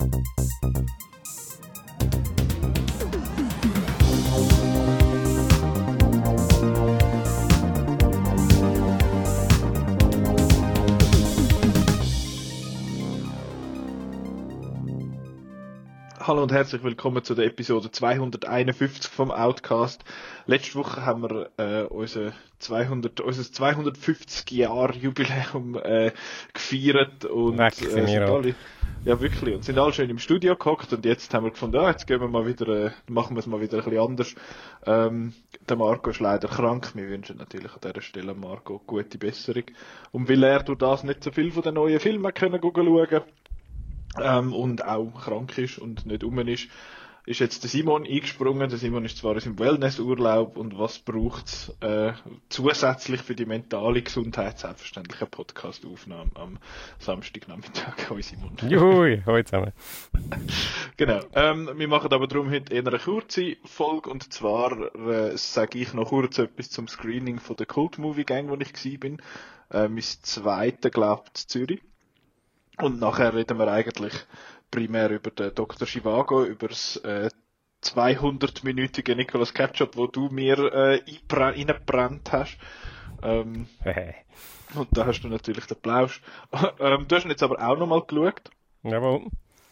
Thank you. Hallo und herzlich willkommen zu der Episode 251 vom Outcast. Letzte Woche haben wir äh, unser, 200, unser 250 Jahr Jubiläum äh, gefeiert und Weg äh, sind alle, ja wirklich und sind alle schön im Studio gehockt und jetzt haben wir gefunden, ah, jetzt gehen wir mal wieder, äh, machen wir es mal wieder ein bisschen anders. Ähm, der Marco ist leider krank. Wir wünschen natürlich an dieser Stelle Marco gute Besserung. Und weil er durch das nicht so viel von den neuen Filmen können schauen ähm, und auch krank ist und nicht um ist, ist jetzt der Simon eingesprungen. Der Simon ist zwar in seinem Wellnessurlaub und was braucht äh, zusätzlich für die mentale Gesundheit? Selbstverständlich eine Podcastaufnahme am Samstagnachmittag. Hoi Simon. Juhui, heute zusammen. Genau. Ähm, wir machen aber darum heute eher eine kurze Folge und zwar äh, sage ich noch kurz etwas zum Screening von der Cult Movie Gang, wo ich bin. Äh, mein zweiter, glaubt Zürich. Und nachher reden wir eigentlich primär über den Dr. Chivago, über das äh, 200-minütige Nicolas Ketchup, wo du mir äh, reingebrannt hast. Ähm, und da hast du natürlich den Plausch. ähm, du hast ihn jetzt aber auch nochmal geschaut Jawohl.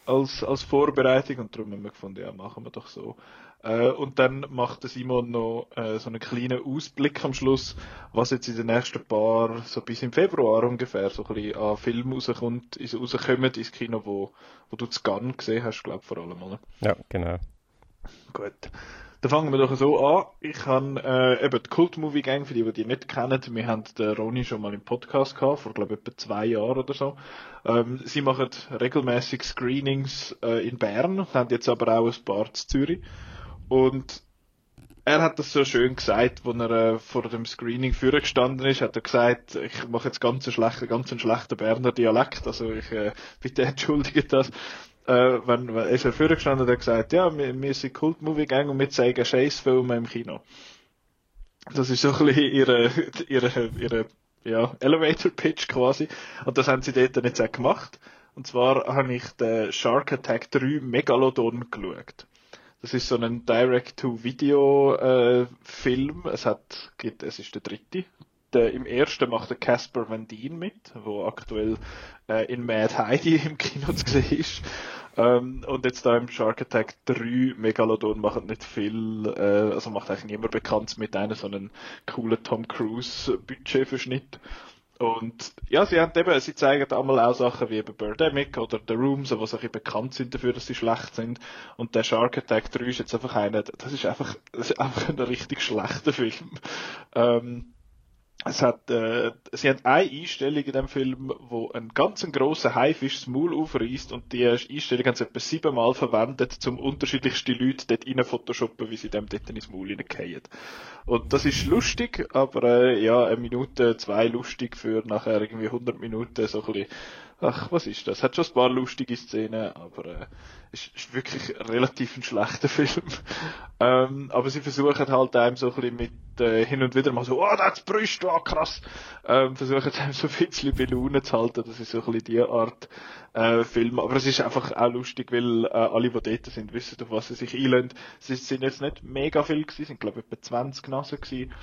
als, als Vorbereitung und darum haben wir gefunden, ja, machen wir doch so. Äh, und dann macht der Simon noch äh, so einen kleinen Ausblick am Schluss, was jetzt in den nächsten paar, so bis im Februar ungefähr, so ein bisschen an Filmen rauskommt, is- rauskommen ins Kino, wo, wo du zu Gun gesehen hast, glaube vor allem, oder? Ja, genau. Gut. Dann fangen wir doch so an. Ich habe äh, eben die Cult Movie Gang, für die, die die nicht kennen, wir haben den Ronny schon mal im Podcast gehabt, vor glaube ich etwa zwei Jahren oder so. Ähm, sie machen regelmäßig Screenings äh, in Bern, haben jetzt aber auch ein paar in Zürich. Und er hat das so schön gesagt, als er äh, vor dem Screening vorgestanden ist, hat er gesagt, ich mache jetzt ganz einen schlechten, ganz einen schlechten Berner Dialekt, also ich äh, bitte entschuldige das. Äh, wenn, wenn ist er vorgestanden und hat gesagt, ja, wir, wir sind Cult Movie Gang und wir zeigen Scheißfilme im Kino. Das ist so ein bisschen ihre, ihre, ihre ja, Elevator Pitch quasi. Und das haben sie dort dann jetzt auch gemacht. Und zwar habe ich den Shark Attack 3 Megalodon geschaut. Das ist so ein Direct-to-Video-Film. es hat, es ist der dritte. Der, Im ersten macht der Casper Van Dien mit, wo aktuell äh, in Mad Heidi im Kino zu sehen ist. Ähm, und jetzt da im Shark Attack 3 Megalodon macht nicht viel, äh, also macht eigentlich niemand bekannt mit einem so einen coolen Tom Cruise Budgetverschnitt. Und ja, sie haben eben, sie zeigen einmal auch Sachen wie eben Birdemic oder The Room, so was ein bisschen bekannt sind dafür, dass sie schlecht sind. Und der Shark Attack 3 ist jetzt einfach einer, das ist einfach, das ist einfach ein richtig schlechter Film. Ähm, es hat, äh, sie haben eine Einstellung in dem Film, wo ein ganz ein grosser Haifisch das Maul aufreißt und die Einstellung haben sie etwa siebenmal verwendet, um unterschiedlichste Leute dort rein photoshoppen, wie sie dem dort ins Maul reingehen. Und das ist lustig, aber äh, ja, eine Minute, zwei lustig für nachher irgendwie 100 Minuten so ein bisschen, ach, was ist das? Hat schon ein paar lustige Szenen, aber äh, ist, ist wirklich relativ ein schlechter Film. ähm, aber sie versuchen halt einem so ein bisschen mit äh, hin und wieder mal so, oh, das Brüste, oh, krass, ähm, versuchen einem so ein bisschen bei Laune zu halten. Das ist so ein bisschen die Art äh, Film. Aber es ist einfach auch lustig, weil äh, alle, die dort sind, wissen, auf was sie sich einlösen. Es sind jetzt nicht mega viel gewesen, sind glaube ich etwa 20 Nasen gewesen.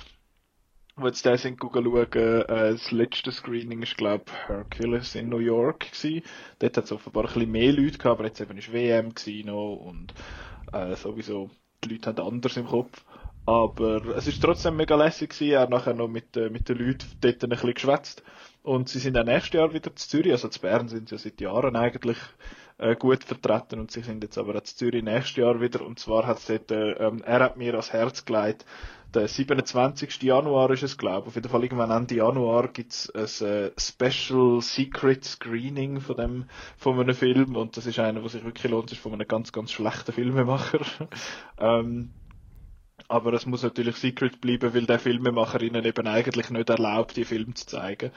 Wo jetzt da sind schauen, äh, das letzte Screening ist, glaube Hercules in New York gewesen. Dort hat es offenbar ein bisschen mehr Leute gehabt, aber jetzt eben ist WM noch und äh, sowieso, die Leute haben anders im Kopf. Aber es ist trotzdem mega lässig gewesen, er nachher noch mit, äh, mit den Leuten dort ein bisschen geschwätzt. Und sie sind auch nächstes Jahr wieder zu Zürich, also zu Bern sind sie ja seit Jahren eigentlich äh, gut vertreten und sie sind jetzt aber auch zu Zürich nächstes Jahr wieder und zwar hat es dort, äh, ähm, er hat mir ans Herz gelegt, der 27. Januar ist es, glaube ich. Auf jeden Fall irgendwann Ende Januar gibt's ein äh, Special Secret Screening von dem, von einem Film und das ist einer, was sich wirklich lohnt, ist von einem ganz, ganz schlechten Filmemacher. ähm, aber es muss natürlich secret bleiben, weil der Filmemacher ihnen eben eigentlich nicht erlaubt, die Filme zu zeigen.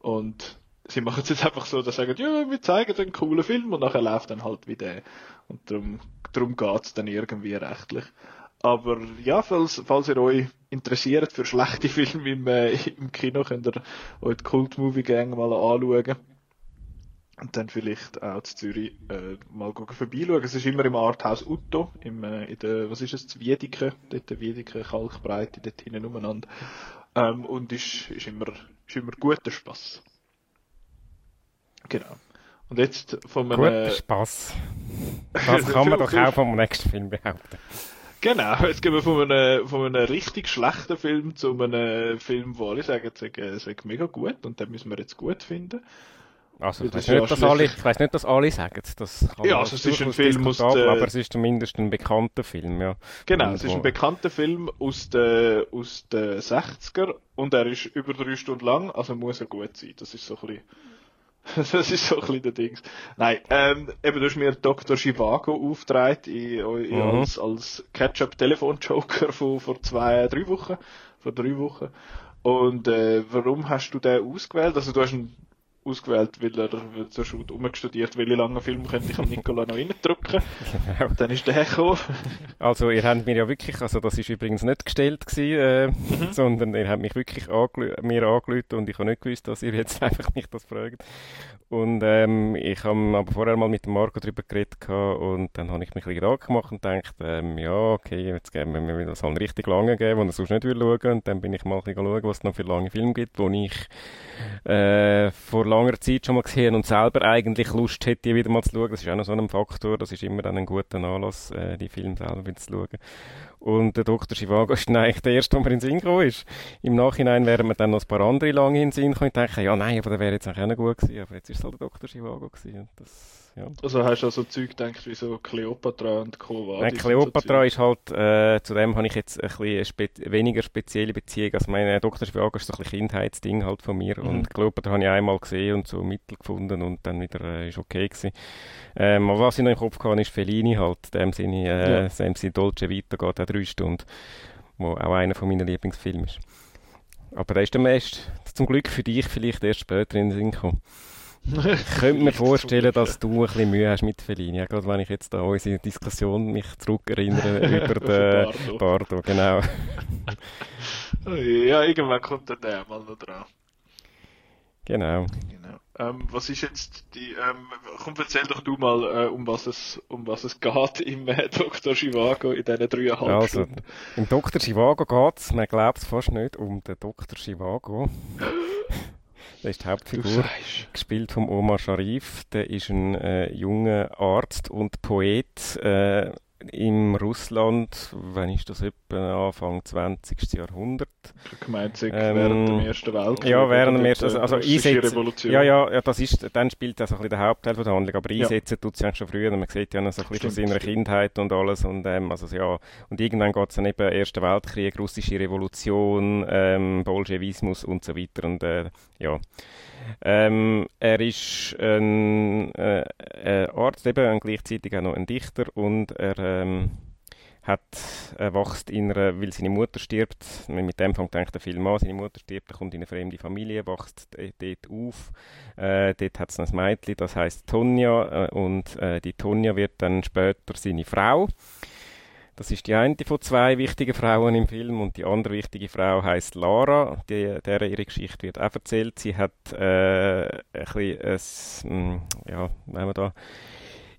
Und sie machen es jetzt einfach so, dass sie sagen, ja, wir zeigen einen coolen Film und nachher läuft dann halt wie der. Und darum, darum geht's dann irgendwie rechtlich. Aber ja, falls, falls ihr euch interessiert für schlechte Filme im, äh, im Kino, könnt ihr euch die Cult Movie Gang mal anschauen. und dann vielleicht auch zu Zürich äh, mal vorbeischauen. Es ist immer im Arthaus Utto, im, äh, in der, was ist es, Wiedeke, dort Wiedeke, Kalkbreite, dort hinten umeinander. Ähm, und ist, ist immer, ist immer guter Spass. Genau. Und jetzt von einem... Guter Spass. Das kann man doch auch vom nächsten Film behaupten. Genau, jetzt gehen wir von einem, von einem richtig schlechten Film zu einem Film, wo alle sagen, es ist mega gut und den müssen wir jetzt gut finden. Also, ich weiß, nicht, dass alle, ich weiss nicht, dass alle sagen das. Ja, also es ist ein Film aus der... Aber es ist zumindest ein bekannter Film, ja. Genau, und es ist ein bekannter Film aus den, aus den 60er und er ist über drei Stunden lang, also muss er gut sein. Das ist so ein bisschen... das ist so ein bisschen der Dings. Nein, ähm, eben, du hast mir Dr. Chivago aufgetragen mhm. als, als Catch-up-Telefon-Joker von, vor zwei, drei Wochen. Vor drei Wochen. Und äh, warum hast du den ausgewählt? Also du hast einen ausgewählt, weil er so schon umgestudiert, welche lange Film könnte ich am Nikola noch reindrücken. Genau. Dann ist der gekommen. also ihr habt mir ja wirklich, also das ist übrigens nicht gestellt gewesen, äh, mhm. sondern ihr habt mich wirklich angelü mir angelüht und ich habe nicht gewusst, dass ihr jetzt einfach mich das fragt. Und ähm, ich habe aber vorher mal mit Marco darüber geredet und dann habe ich mich ein bisschen gemacht und gedacht, ähm, ja, okay, jetzt geben wir mir das halt richtig lange geben, wo er sonst nicht will schauen. Und dann bin ich mal ein bisschen schauen, was es noch für lange Filme gibt, wo ich äh, vor langer Zeit schon mal gesehen und selber eigentlich Lust hätte, die wieder mal zu schauen. Das ist auch noch so ein Faktor, das ist immer dann ein guter Anlass, äh, die Filme selber wieder zu schauen. Und der Dr. Chivago ist eigentlich der erste, der mir in den Sinn gekommen ist. Im Nachhinein wären mir dann noch ein paar andere lange in den Sinn gekommen und denken, ja nein, aber der wäre jetzt eigentlich auch noch gut gewesen. Aber jetzt ist es halt der Dr. Chivago gewesen. Das ja. Also hast du also Zeug gedacht wie so Cleopatra und Co. Nein, Cleopatra so ist halt, äh, zu dem habe ich jetzt ein bisschen spe weniger spezielle Beziehung. Also meine Dr. Schwager ist so ein bisschen Kindheitsding halt von mir. Mhm. Und Cleopatra habe ich einmal gesehen und so Mittel gefunden und dann wieder äh, ist okay gewesen. Ähm, aber was ich noch im Kopf hatte, ist Fellini halt. In dem Sinne, äh, ja. dem Sinne Dolce Vita geht auch drei Stunden. Wo auch einer von meinen Lieblingsfilmen ist. Aber der ist dann erst, zum Glück für dich, vielleicht erst später in den Sinn gekommen. Ich könnte mir vorstellen, dass du ein bisschen Mühe hast mit Fellini. Ja, gerade wenn ich jetzt an unsere Diskussion mich zurückerinnere über den Bardo. Bardo, genau. ja, irgendwann kommt der mal noch dran. Genau. genau. Ähm, was ist jetzt die, ähm, komm, erzähl doch du mal, äh, um was es, um was es geht im äh, Dr. Chivago in diesen dreieinhalb also, Stunden. Im Dr. Chivago geht es, man glaubt es fast nicht, um den Dr. Chivago. Der ist die Hauptfigur, gespielt von Omar Sharif. Der ist ein äh, junger Arzt und Poet äh, im Russland, wann ist das etwa, Anfang 20. Jahrhundert. Gemeint, ähm, während dem Ersten Weltkrieg. Ja, während dem Ersten, also, also einsetzen, ja, ja, ja, das ist, dann spielt das ein bisschen der Hauptteil von der Handlung, aber einsetzen ja. tut es eigentlich schon früher, man sieht ja noch so ein bisschen von seiner Kindheit und alles und, ähm, also, ja, und irgendwann geht es dann eben Erster Weltkrieg, russische Revolution, ähm, Bolschewismus und so weiter und, äh, ja. Ähm, er ist ein, äh, ein Arzt, eben, gleichzeitig auch noch ein Dichter und er ähm, hat, er wächst in einer, weil seine Mutter stirbt, mit dem fängt eigentlich der Film an, seine Mutter stirbt, er kommt in eine fremde Familie, wächst dort auf, äh, dort hat es ein Mädchen, das heißt Tonja äh, und äh, die Tonja wird dann später seine Frau. Das ist die eine von zwei wichtigen Frauen im Film und die andere wichtige Frau heißt Lara, die, der ihre Geschichte wird auch erzählt. Sie hat äh, ein bisschen, hm, ja, wenn wir da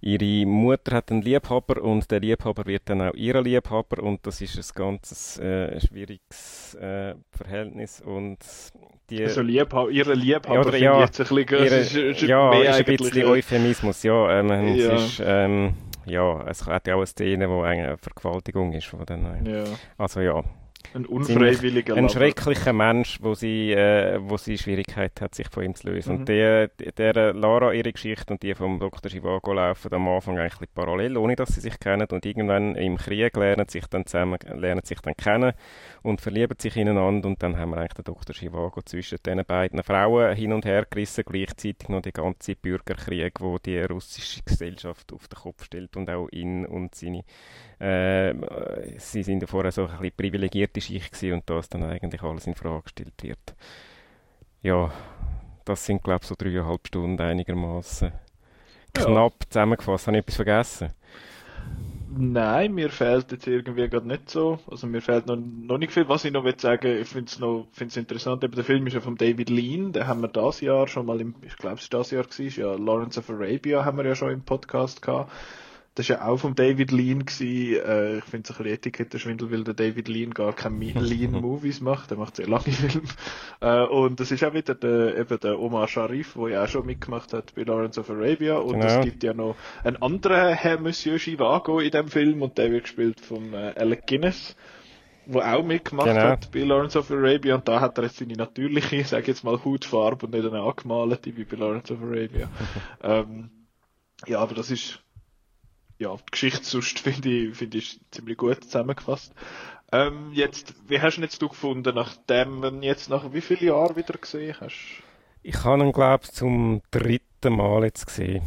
Ihre Mutter hat einen Liebhaber und der Liebhaber wird dann auch ihr Liebhaber und das ist ein ganz äh, schwieriges äh, Verhältnis und die... Also Liebha ihre Liebhaber ja, oder, ja, jetzt ein bisschen... Ihre, ist, ist ja, ist ein bisschen Euphemismus, ja. Ähm, ja. Ist, ähm, ja, es hat ja auch eine Szene, wo eine Vergewaltigung ist von den ja. Also ja. Ein unfreiwilliger Ein schrecklicher Mensch, wo sie, äh, wo sie Schwierigkeit hat, sich von ihm zu lösen. Mhm. Und der, der Lara, ihre Geschichte und die vom Dr. Chivago laufen am Anfang eigentlich parallel, ohne dass sie sich kennen. Und irgendwann im Krieg lernen sich dann zusammen, lernen sich dann kennen und verlieben sich ineinander. Und dann haben wir eigentlich den Dr. Chivago zwischen den beiden Frauen hin und her gerissen, gleichzeitig noch den ganzen Bürgerkrieg, wo die russische Gesellschaft auf den Kopf stellt und auch ihn und seine äh, sie sind ja vorher so ein bisschen privilegierte Schicht gewesen und das dann eigentlich alles in Frage gestellt wird. Ja, das sind glaube ich so dreieinhalb Stunden einigermaßen ja. knapp zusammengefasst. Habe ich etwas vergessen? Nein, mir fehlt jetzt irgendwie gerade nicht so. Also mir fehlt noch, noch nicht viel. Was ich noch will sagen, ich finde es noch, find's interessant, eben der Film ist ja von David Lean, den haben wir das Jahr schon mal im, ich glaube es das Jahr gewesen, ja, Lawrence of Arabia haben wir ja schon im Podcast gehabt. Das war ja auch von David Lean. Gewesen. Äh, ich finde es ein bisschen Etikettenschwindel, weil der David Lean gar keine Lean-Movies macht. Er macht sehr lange Filme. Äh, und das ist auch wieder der, eben der Omar Sharif, der ja auch schon mitgemacht hat bei Lawrence of Arabia. Und genau. es gibt ja noch einen anderen Herr Monsieur Chivago in dem Film und der wird gespielt von äh, Alec Guinness wo auch mitgemacht genau. hat bei Lawrence of Arabia und da hat er jetzt seine natürliche, sage jetzt mal Hautfarbe und nicht eine angemalte wie bei Lawrence of Arabia. ähm, ja, aber das ist ja, die Geschichte sonst finde ich, finde ich ziemlich gut zusammengefasst. Ähm, jetzt, wie hast du ihn jetzt gefunden, nachdem du jetzt nach wie vielen Jahren wieder gesehen hast? Ich habe ihn, glaube ich, zum dritten Mal jetzt gesehen.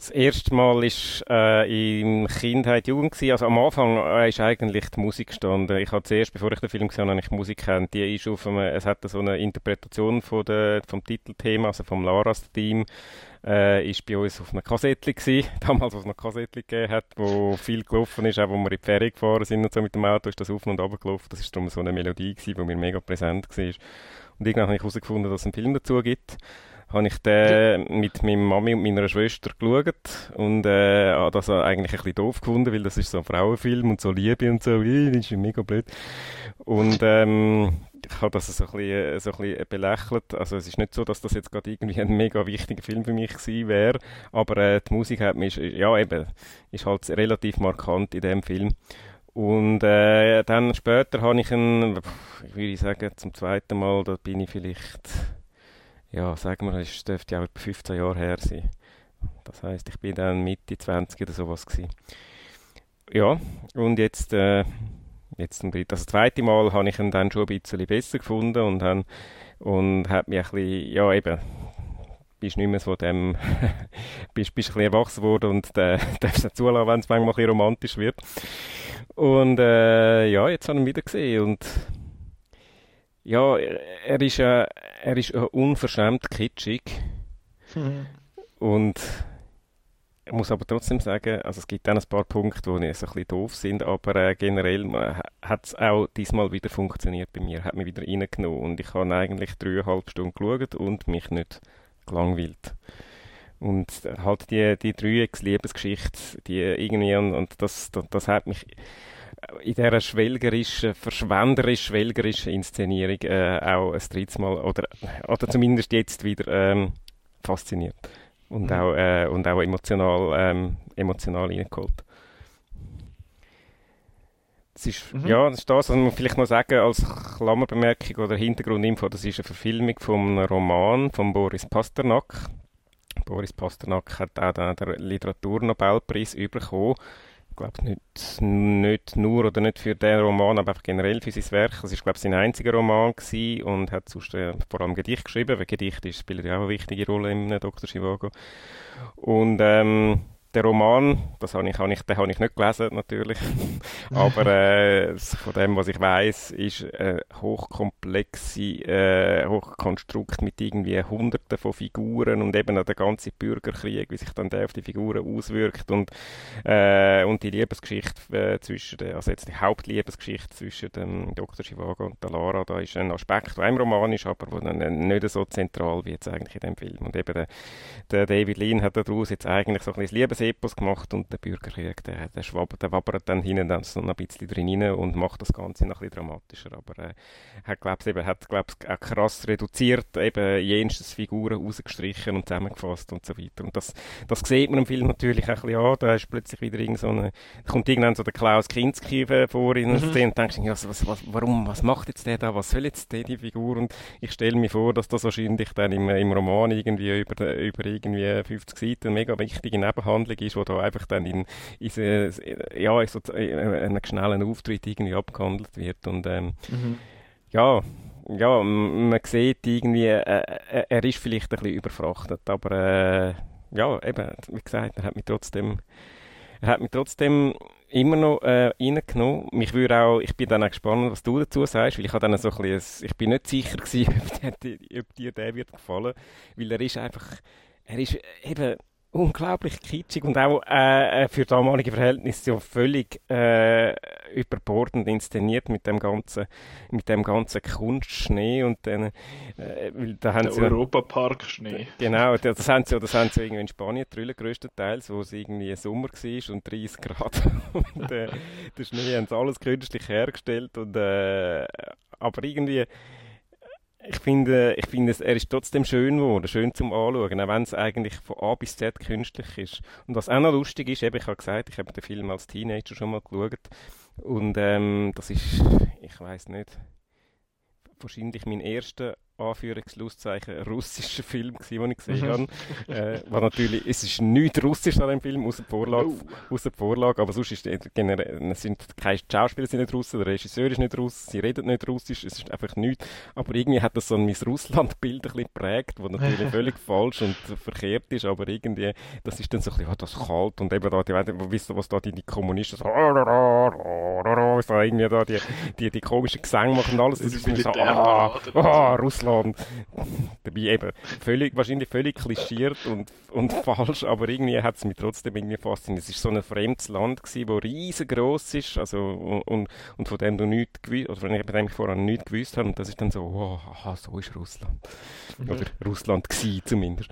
Das erste Mal war äh, in Kindheit, Jugend. Gewesen. Also am Anfang äh, ist eigentlich die Musik gestanden. Ich habe zuerst, bevor ich den Film gesehen habe, ich Musik kennt. Die ist auf einem, es hat so eine Interpretation von der, vom Titelthema, also vom Laras-Team, äh, ist bei uns auf einer Kassette gewesen. Damals, was es noch Kassette gegeben hat, wo viel gelaufen ist, auch wo wir in die Ferien gefahren sind und so mit dem Auto, ist das auf und runter gelaufen. Das ist darum so eine Melodie gewesen, die mir mega präsent war. Und irgendwann habe ich herausgefunden, dass es einen Film dazu gibt habe ich den mit meiner Mami und meiner Schwester geschaut und äh, das eigentlich ein bisschen doof gefunden, weil das ist so ein Frauenfilm und so Liebe und so, das ist mega blöd. Und ähm, ich habe das so ein, bisschen, so ein bisschen belächelt. Also es ist nicht so, dass das jetzt gerade irgendwie ein mega wichtiger Film für mich gewesen wäre, aber äh, die Musik hat mich, ja eben, ist halt relativ markant in dem Film. Und äh, dann später habe ich einen, ich würde sagen, zum zweiten Mal, da bin ich vielleicht ja, sagen wir, es dürfte auch etwa 15 Jahre her sein. Das heißt, ich bin dann Mitte 20 oder sowas gewesen. Ja, und jetzt, äh, jetzt ein das zweite Mal habe ich ihn dann schon ein bisschen besser gefunden und han, und hat mich ein bisschen, ja eben, bist nicht mehr so dem, bist, bist ein bisschen erwachsen geworden und äh, darfst es zulassen, wenn es manchmal ein bisschen romantisch wird. Und äh, ja, jetzt habe ich ihn wieder gesehen und ja, er ist, äh, er ist äh, unverschämt kitschig. Mhm. Und ich muss aber trotzdem sagen, also es gibt dann ein paar Punkte, die so ein bisschen doof sind, aber äh, generell äh, hat es auch diesmal wieder funktioniert bei mir, hat mich wieder reingenommen und ich habe eigentlich dreieinhalb Stunden geschaut und mich nicht gelangweilt. Und halt die, die Dreiecksliebesgeschichte, die irgendwie, und, und das, das, das hat mich in dieser schwelgerischen, verschwenderisch-schwelgerischen Inszenierung äh, auch ein drittes Mal oder, oder zumindest jetzt wieder ähm, fasziniert und, mhm. auch, äh, und auch emotional, ähm, emotional reingeholt. Das ist, mhm. Ja, das ist das, was man vielleicht noch sagen als Klammerbemerkung oder Hintergrundinfo, das ist eine Verfilmung vom Roman von Boris Pasternak. Boris Pasternak hat auch den Literaturnobelpreis bekommen glaube nicht, nicht nur oder nicht für den Roman, aber einfach generell für sein Werk. Es ist glaube ich sein einziger Roman gewesen und hat sonst äh, vor allem Gedicht geschrieben, weil Gedicht spielt ja auch eine wichtige Rolle im Dr. Chivago. Und ähm, der Roman, das habe ich, habe ich, den habe ich nicht gelesen, natürlich. Aber äh, von dem, was ich weiß, ist ein hochkomplexe äh, Hochkonstrukt mit irgendwie Hunderten von Figuren und eben auch der ganze Bürgerkrieg, wie sich dann der auf die Figuren auswirkt und, äh, und die Liebesgeschichte äh, zwischen, den, also jetzt die Hauptliebesgeschichte zwischen dem Dr. Chivago und der Lara, da ist ein Aspekt, der im Roman ist, aber wo dann nicht so zentral wie jetzt eigentlich in dem Film. Und eben der, der David Lean hat daraus jetzt eigentlich so ein bisschen Liebes Epos gemacht und der Bürgerkrieg, der, der, schwabbert, der wabbert dann hinten dann so ein bisschen drin rein und macht das Ganze noch ein bisschen dramatischer. Aber äh, hat, glaub's, eben, hat, glaub's, auch krass reduziert, eben jenseits Figuren rausgestrichen und zusammengefasst und so weiter. Und das, das sieht man im Film natürlich auch ein bisschen an. Da ist plötzlich wieder irgend so eine, da kommt irgendwann so der Klaus Kinski vor in der mhm. Szene und denkst, ja, was, was, warum, was macht jetzt der da, was soll jetzt der, die Figur? Und ich stelle mir vor, dass das wahrscheinlich dann im, im Roman irgendwie über, über irgendwie 50 Seiten eine mega wichtige Nebenhandlung Handlung ist, wo da einfach dann in, in, ja, in so einem schnellen Auftritt irgendwie abgehandelt wird. Und ähm, mhm. ja, ja, man sieht irgendwie, äh, äh, er ist vielleicht ein bisschen überfrachtet, aber äh, ja, eben, wie gesagt, er hat mich trotzdem, er hat mich trotzdem immer noch äh, reingenommen. Mich würde auch, ich bin dann auch gespannt, was du dazu sagst, weil ich habe dann so ein bisschen, ich bin nicht sicher gewesen, ob, dir, ob dir der wird gefallen, weil er ist einfach, er ist eben, unglaublich kitschig und auch äh, äh, für damalige Verhältnisse ja völlig äh, überbordend inszeniert mit dem ganzen mit dem ganzen Kunstschnee und dann äh, da haben Der sie Europapark Schnee genau das haben sie das haben sie irgendwie in Spanien drüllen größtenteils wo es irgendwie Sommer war und 30 Grad. Und äh, der Schnee haben sie alles künstlich hergestellt und äh, aber irgendwie ich finde, ich finde, er ist trotzdem schön geworden, schön zum Anschauen, auch wenn es eigentlich von A bis Z künstlich ist. Und was auch noch lustig ist, eben, ich habe gesagt, ich habe den Film als Teenager schon mal geschaut und ähm, das ist, ich weiß nicht, wahrscheinlich mein erster Anführungsschlusszeichen russischer Film gewesen, den ich gesehen mhm. habe. äh, war natürlich, es ist nichts russisch an dem Film, außer die Vorlage, oh. außer die Vorlage aber sonst ist generell, sind keine Schauspieler sind nicht Russen, der Regisseur ist nicht Russ, sie reden nicht Russisch, es ist einfach nichts. Aber irgendwie hat das so ein Miss Russland-Bild ein bisschen geprägt, das natürlich völlig falsch und verkehrt ist, aber irgendwie, das ist dann so ein bisschen, oh, das kalt und eben da, die, wisst ihr, was da die, die Kommunisten so, was da irgendwie da die, die, die komischen Gesänge machen und alles, das, ist so, ah, ah, Russland und dabei eben völlig, wahrscheinlich völlig klischiert und, und falsch, aber irgendwie hat es mich trotzdem irgendwie fasziniert. Es war so ein fremdes Land gewesen, das riesengroß ist, also, und, und von dem du nichts gewusst, oder von dem ich vorher nichts gewusst habe, und das ist dann so, wow, aha, so ist Russland. Mhm. Oder Russland gewesen, zumindest.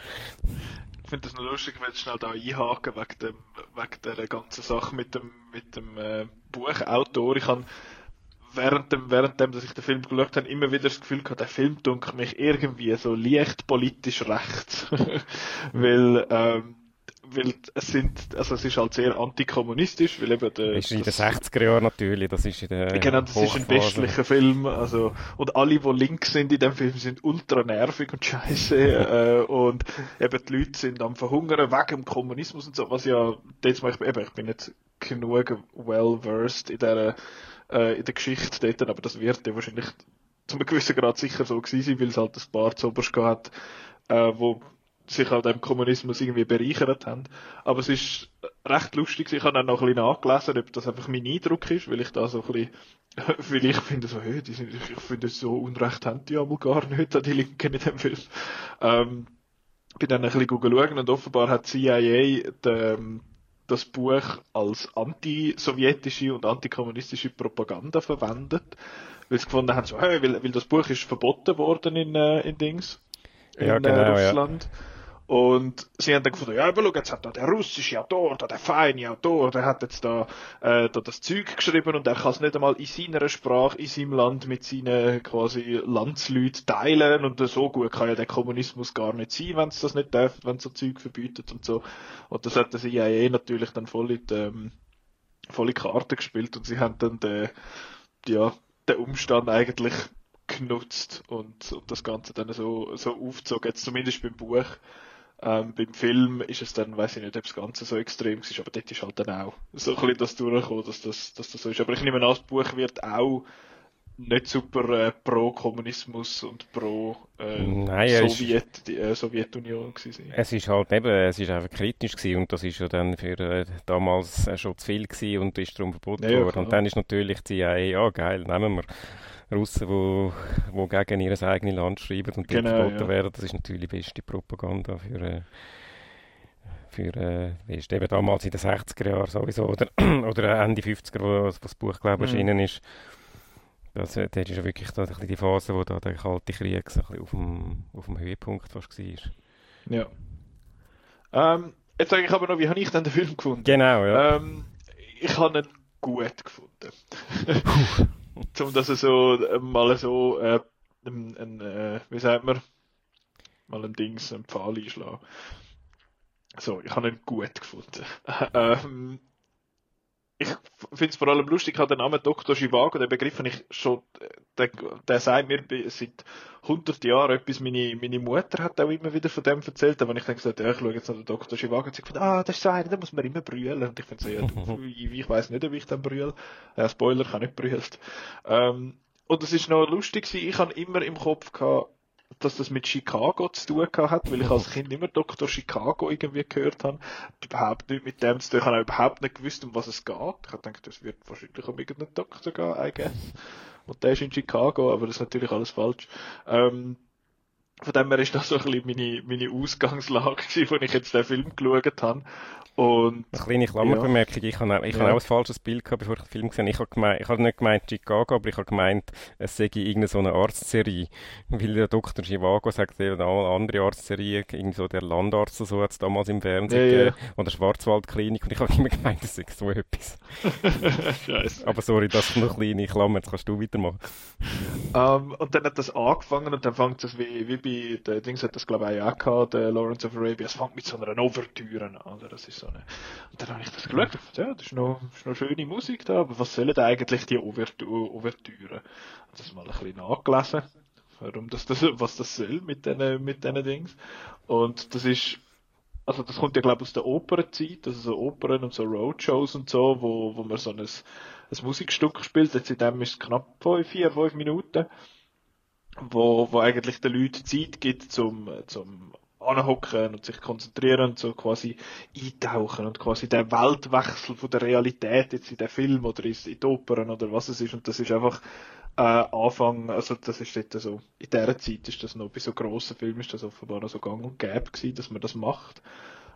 Ich finde das noch lustig, wenn ich schnell da einhaken wegen, dem, wegen der ganzen Sache mit dem, mit dem äh, Buchautor. Ich habe während dem, während dem, dass ich den Film geschaut habe, immer wieder das Gefühl gehabt, der Film dunkelt mich irgendwie so leicht politisch rechts. weil, ähm, weil es sind, also es ist halt sehr antikommunistisch, weil eben der, ist in den 60er Jahren natürlich, das ist in der Genau, das ist ein westlicher Film, also, und alle, die links sind in dem Film, sind ultra nervig und scheiße, äh, und eben die Leute sind am Verhungern wegen dem Kommunismus und so, was ja, jetzt mal, ich, eben, ich bin nicht genug well versed in der äh, in der Geschichte dort, aber das wird ja wahrscheinlich zu einem gewissen Grad sicher so gewesen sein, weil es halt ein paar Zoberst hat, äh, wo sich an dem Kommunismus irgendwie bereichert haben. Aber es ist recht lustig, ich habe dann noch ein bisschen nachgelesen, ob das einfach mein Eindruck ist, weil ich da so ein bisschen, weil ich finde so, hey, die sind, ich finde so Unrecht haben die aber gar nicht, die Linken in dem Film. Ähm, bin dann ein bisschen schauen und offenbar hat CIA den, das Buch als antisowjetische und antikommunistische Propaganda verwendet, weil sie gefunden haben, so, hey, weil, weil das Buch ist verboten worden in, äh, in Dings, in ja, genau, äh, Russland. Ja. Und sie haben dann gefunden, ja, aber schau, jetzt hat da der russische Autor, da der feine Autor, der hat jetzt da, äh, da das Zeug geschrieben und er kann es nicht einmal in seiner Sprache, in seinem Land mit seinen quasi Landsleuten teilen und so gut kann ja der Kommunismus gar nicht sein, wenn es das nicht darf, wenn so Zeug verbietet und so. Und das hat der CIA natürlich dann voll in die, ähm, voll in Karte gespielt und sie haben dann den, ja, den Umstand eigentlich genutzt und, und das Ganze dann so, so aufgezogen, jetzt zumindest beim Buch. Ähm, beim Film ist es dann, weiß ich nicht, ob das Ganze so extrem ist, aber dort ist halt dann auch so ein bisschen das durchgekommen, dass das, dass das so ist. Aber ich nehme an, das Buch wird auch nicht super äh, pro Kommunismus und pro äh, Nein, Sowjet, die, äh, Sowjetunion gewesen. Es ist halt eben, es ist einfach kritisch gewesen und das ist ja dann für äh, damals äh, schon zu viel gewesen und ist darum verboten ja, worden. Und dann ist natürlich die CIA, ja geil, nehmen wir. Russen, wo, wo gegen ihr eigenes Land schreiben und genau, verboten ja. werden. Das ist natürlich die beste Propaganda für, äh, für äh, wie ist eben damals in den 60er Jahren sowieso oder, oder Ende 50er, wo, wo das Buch glaube ich mhm. erschienen ist. Das, äh, das ist ja wirklich da, die Phase, wo da der Kalte Krieg so auf, dem, auf dem Höhepunkt fast war. Ja. Ähm, jetzt sage ich aber noch, wie habe ich denn den Film gefunden? Genau, ja. Ähm, ich habe ihn gut gefunden. um das so äh, mal so äh, ein, ein, äh, wie sagt man mal ein Dings ein Pfahl einschlagen so ich habe ihn gut gefunden ähm, ich finde es vor allem lustig, ich habe den Namen Dr. Chivago, den Begriff ich schon, der, der sagt mir seit 100 Jahren etwas, meine, meine Mutter hat auch immer wieder von dem erzählt, aber ich denke so, ja, ich schaue jetzt an den Dr. Chivago und sie ah, das ist so einer, da muss man immer brüllen, und ich finde so, ja, ich, ich weiss nicht, ob ich dann brülle, ja, Spoiler, ich habe nicht brüllt. Ähm, und es ist noch lustig ich habe immer im Kopf gehabt, dass das mit Chicago zu tun hat, weil ich als Kind immer Dr. Chicago irgendwie gehört habe. Überhaupt nicht mit dem zu tun. Ich habe überhaupt nicht gewusst, um was es geht. Ich habe gedacht, das wird wahrscheinlich um irgendeinen Doktor gehen, I guess. Und der ist in Chicago, aber das ist natürlich alles falsch. Ähm, von dem her ist das so ein bisschen meine, meine Ausgangslage als ich jetzt den Film geschaut habe. Und, Eine kleine Klammerbemerkung, ja. ich habe, ich ja. habe auch ein falsches Bild gehabt, bevor ich den Film gesehen habe. Ich habe, gemeint, ich habe nicht gemeint Chicago, aber ich habe gemeint, es sei irgendeine so eine Arztserie. Weil der Dr. Chivago sagt, ja, eine andere Arztserie, irgendwie so der Landarzt oder so hat es damals im Fernsehen ja, gegeben. Oder Schwarzwaldklinik. Und ich habe immer gemeint, das sei so etwas. Scheiße. Aber sorry, das ist noch eine kleine Klammer, jetzt kannst du weitermachen. Um, ähm, und dann hat das angefangen und dann fängt es wie, wie bei, der Dings hat das glaube ich auch gehabt, der Lawrence of Arabia, es fängt mit so einer Overtüre an. Also das ist so und dann habe ich das geschaut, ja, das ist noch, ist noch schöne Musik da, aber was sollen eigentlich die Ouvertüren? Das mal ein bisschen nachgelesen, warum das, das, was das soll mit diesen, mit Dings. Und das ist, also das kommt ja glaube ich aus der Opernzeit, also so Opern und so Roadshows und so, wo, wo man so ein, ein Musikstück spielt, jetzt in dem ist es knapp fünf, vier, fünf Minuten, wo, wo eigentlich den Leuten Zeit gibt zum, zum anhocken und sich konzentrieren und so quasi eintauchen und quasi der Weltwechsel von der Realität jetzt in den Film oder in die Opern oder was es ist und das ist einfach äh, Anfang, also das ist dort so, in dieser Zeit ist das noch, bei so grossen Filmen ist das offenbar noch so gang und gäbe gewesen, dass man das macht.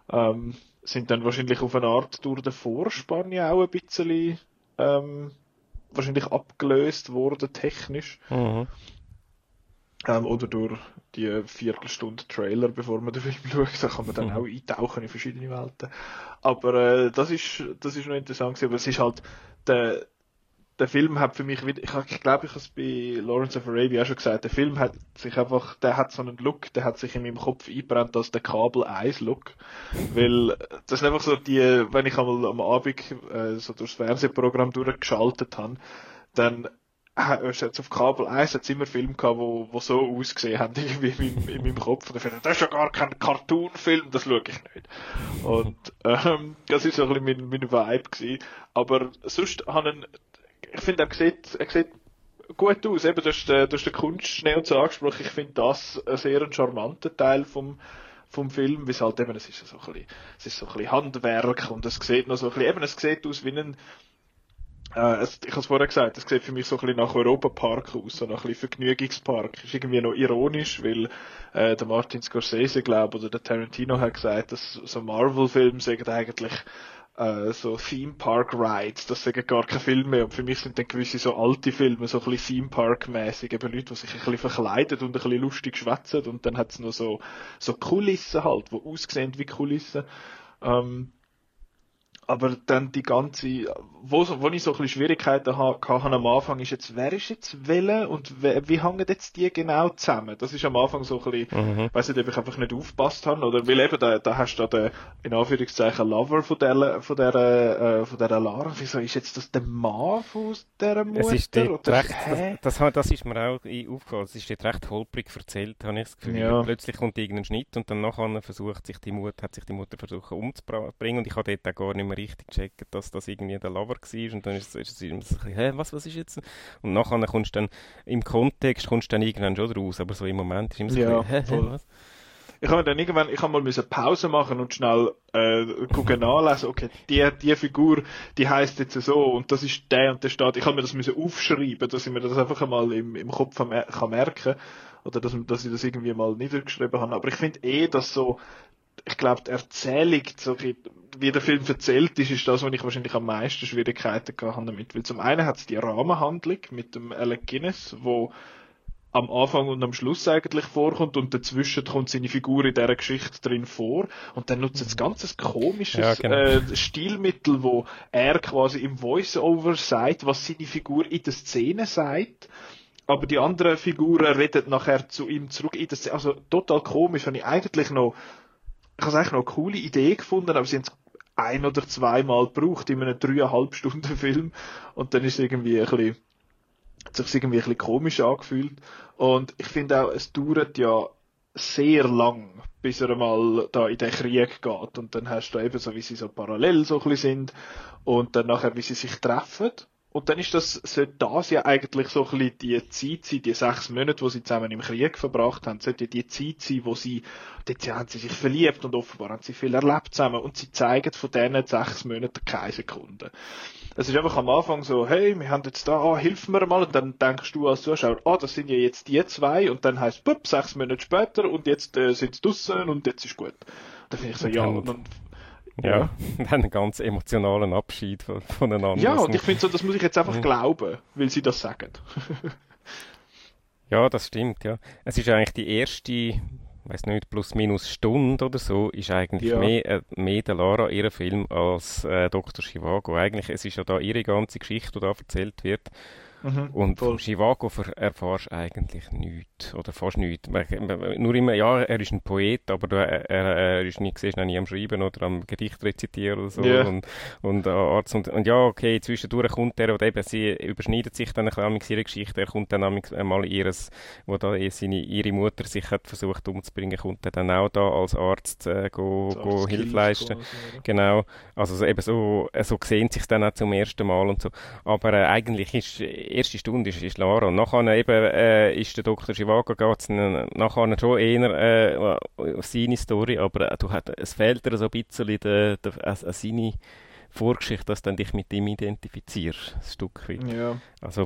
Ähm, sind dann wahrscheinlich auf eine Art durch den Vorspann ja auch ein bisschen ähm, wahrscheinlich abgelöst worden technisch. Mhm. Ähm, oder durch die Viertelstunde Trailer, bevor man den Film schaut, da kann man dann mhm. auch eintauchen in verschiedene Welten. Aber äh, das ist das ist noch interessant gewesen, aber es ist halt der der Film hat für mich wieder, ich, ich glaube, ich habe es bei Lawrence of Arabia auch schon gesagt, der Film hat sich einfach, der hat so einen Look, der hat sich in meinem Kopf eingebrannt als der Kabel 1 Look. Weil, das sind einfach so die, wenn ich einmal am Abend äh, so durchs Fernsehprogramm durchgeschaltet habe, dann jetzt auf Kabel 1 hat immer Filme gehabt, wo, wo so ausgesehen haben, irgendwie in, meinem, in meinem Kopf. Und ich dachte, das ist ja gar kein Cartoon-Film, das schaue ich nicht. Und, ähm, das ist so ein bisschen mein, mein Vibe gewesen. Aber sonst haben ich finde, er sieht, er sieht gut aus. Eben, du hast, du hast den schnell und so angesprochen. Ich finde das ein sehr charmanter Teil vom, vom Film, wie es halt eben, es ist so ein bisschen, es ist so ein bisschen Handwerk und es sieht noch so ein bisschen, eben, es sieht aus wie ein, äh, es, ich habe es vorher gesagt, es sieht für mich so ein bisschen nach Europa-Park aus, so nach ein bisschen Vergnügungspark. Ist irgendwie noch ironisch, weil äh, der Martin Scorsese, glaube oder der Tarantino hat gesagt, dass so Marvel-Filme sagen eigentlich äh, so Theme Park Rides, das sagen gar keine Filme mehr. Und für mich sind dann gewisse so alte Filme, so ein bisschen Theme Park mäßig, eben Leute, die sich ein bisschen verkleiden und ein bisschen lustig schwätzen und dann hat es noch so, so Kulissen halt, die aussehen wie Kulissen. Ähm, aber dann die ganze, wo, wo ich so ein bisschen Schwierigkeiten hatte am Anfang, ist jetzt, wer ist jetzt Welle und wie, wie hängen jetzt die genau zusammen? Das ist am Anfang so ein bisschen, mhm. weiß nicht, ob ich einfach nicht aufgepasst habe, oder, weil eben, da, da hast du da den, in Anführungszeichen, Lover von der, von der, äh, von der Lara. Wieso ist jetzt das der Mann von dieser Mutter? Es ist oder, recht, das, das, das, ist mir auch aufgefallen, es ist dort recht holprig erzählt, habe ich das Gefühl. Ja. Plötzlich kommt irgendein Schnitt und dann nachher versucht sich die Mutter, hat sich die Mutter versucht umzubringen und ich habe dort auch gar nicht mehr richtig gecheckt, dass das irgendwie der Lover war und dann ist, ist es immer so, hä, was, was ist jetzt? Und nachher kommst du dann, im Kontext kommst du dann irgendwann schon raus, aber so im Moment ist immer so, ja, hä, hä, was? ich habe dann irgendwann, ich habe mal müssen Pause machen und schnell äh, gucken nachlesen, okay, die, die Figur, die heißt jetzt so und das ist der und der Staat. Ich habe mir das müssen aufschreiben, dass ich mir das einfach einmal im, im Kopf kann merken oder dass, dass ich das irgendwie mal niedergeschrieben habe. Aber ich finde eh, dass so ich glaube, die Erzählung, so wie, der Film erzählt ist, ist das, was ich wahrscheinlich am meisten Schwierigkeiten gehabt habe damit. Weil zum einen hat es die Rahmenhandlung mit dem Alec Guinness, wo am Anfang und am Schluss eigentlich vorkommt und dazwischen kommt seine Figur in dieser Geschichte drin vor und dann nutzt es ganz komisches ja, genau. äh, Stilmittel, wo er quasi im Voice-Over sagt, was seine Figur in der Szene sagt aber die anderen Figuren reden nachher zu ihm zurück in der Szene. Also total komisch, habe ich eigentlich noch ich habe eigentlich noch eine coole Idee gefunden, aber sie haben es ein oder zweimal gebraucht in einem dreieinhalb Stunden Film. Und dann ist es irgendwie ein bisschen, hat sich irgendwie ein bisschen komisch angefühlt. Und ich finde auch, es dauert ja sehr lang, bis er mal da in den Krieg geht. Und dann hast du eben so, wie sie so parallel so ein bisschen sind. Und dann nachher, wie sie sich treffen Und dann ist das, sollte das ja eigentlich so ein bisschen die Zeit sein, die sechs Monate, wo sie zusammen im Krieg verbracht haben, sollte die Zeit sein, wo sie, dort haben sie sich verliebt und offenbar haben sie viel erlebt zusammen und sie zeigen von diesen sechs Monaten keine Sekunde. Es ist einfach am Anfang so, hey, wir haben jetzt da, ah, hilf mir mal, und dann denkst du als Zuschauer, ah, das sind ja jetzt die zwei, und dann heißt es, sechs Monate später, und jetzt äh, sind sie draussen, und jetzt ist gut. Da finde ich so, ja, und dann ja, ja. einen ganz emotionalen Abschied voneinander. Ja, und ich finde so, das muss ich jetzt einfach glauben, weil sie das sagen. ja, das stimmt, ja. Es ist eigentlich die erste, weiß nicht, plus minus Stunde oder so, ist eigentlich ja. mehr, äh, mehr der Lara ihr Film als äh, Dr. Chivago. Eigentlich, es ist ja da ihre ganze Geschichte, die da erzählt wird. Mhm, und voll. vom Chivago erfährst du eigentlich nichts. Oder fast nichts. Nur immer, ja, er ist ein Poet, aber du, er, er ist nicht, siehst, nie am Schreiben oder am Gedicht rezitieren oder so. Yeah. Und, und, Arzt und, und ja, okay, zwischendurch kommt er, und eben, sie überschneidet sich dann ein bisschen ihre Geschichte. Er kommt dann einmal ihres, wo da eh seine, ihre Mutter sich hat versucht umzubringen, kommt er dann auch da als Arzt, äh, go, go Hilfe leisten. Genau. Also eben so, so sehen sich dann auch zum ersten Mal und so. Aber äh, eigentlich ist, erste Stunde ist, ist Lara. Und nachher eben, äh, ist der Dr. Chivago geht's nachher schon eher äh, auf seine Story, aber äh, du hat, es fehlt dir so ein bisschen der, der, äh, seine Vorgeschichte, dass du dich mit ihm identifizierst, ein Stück weit. Ja. Also,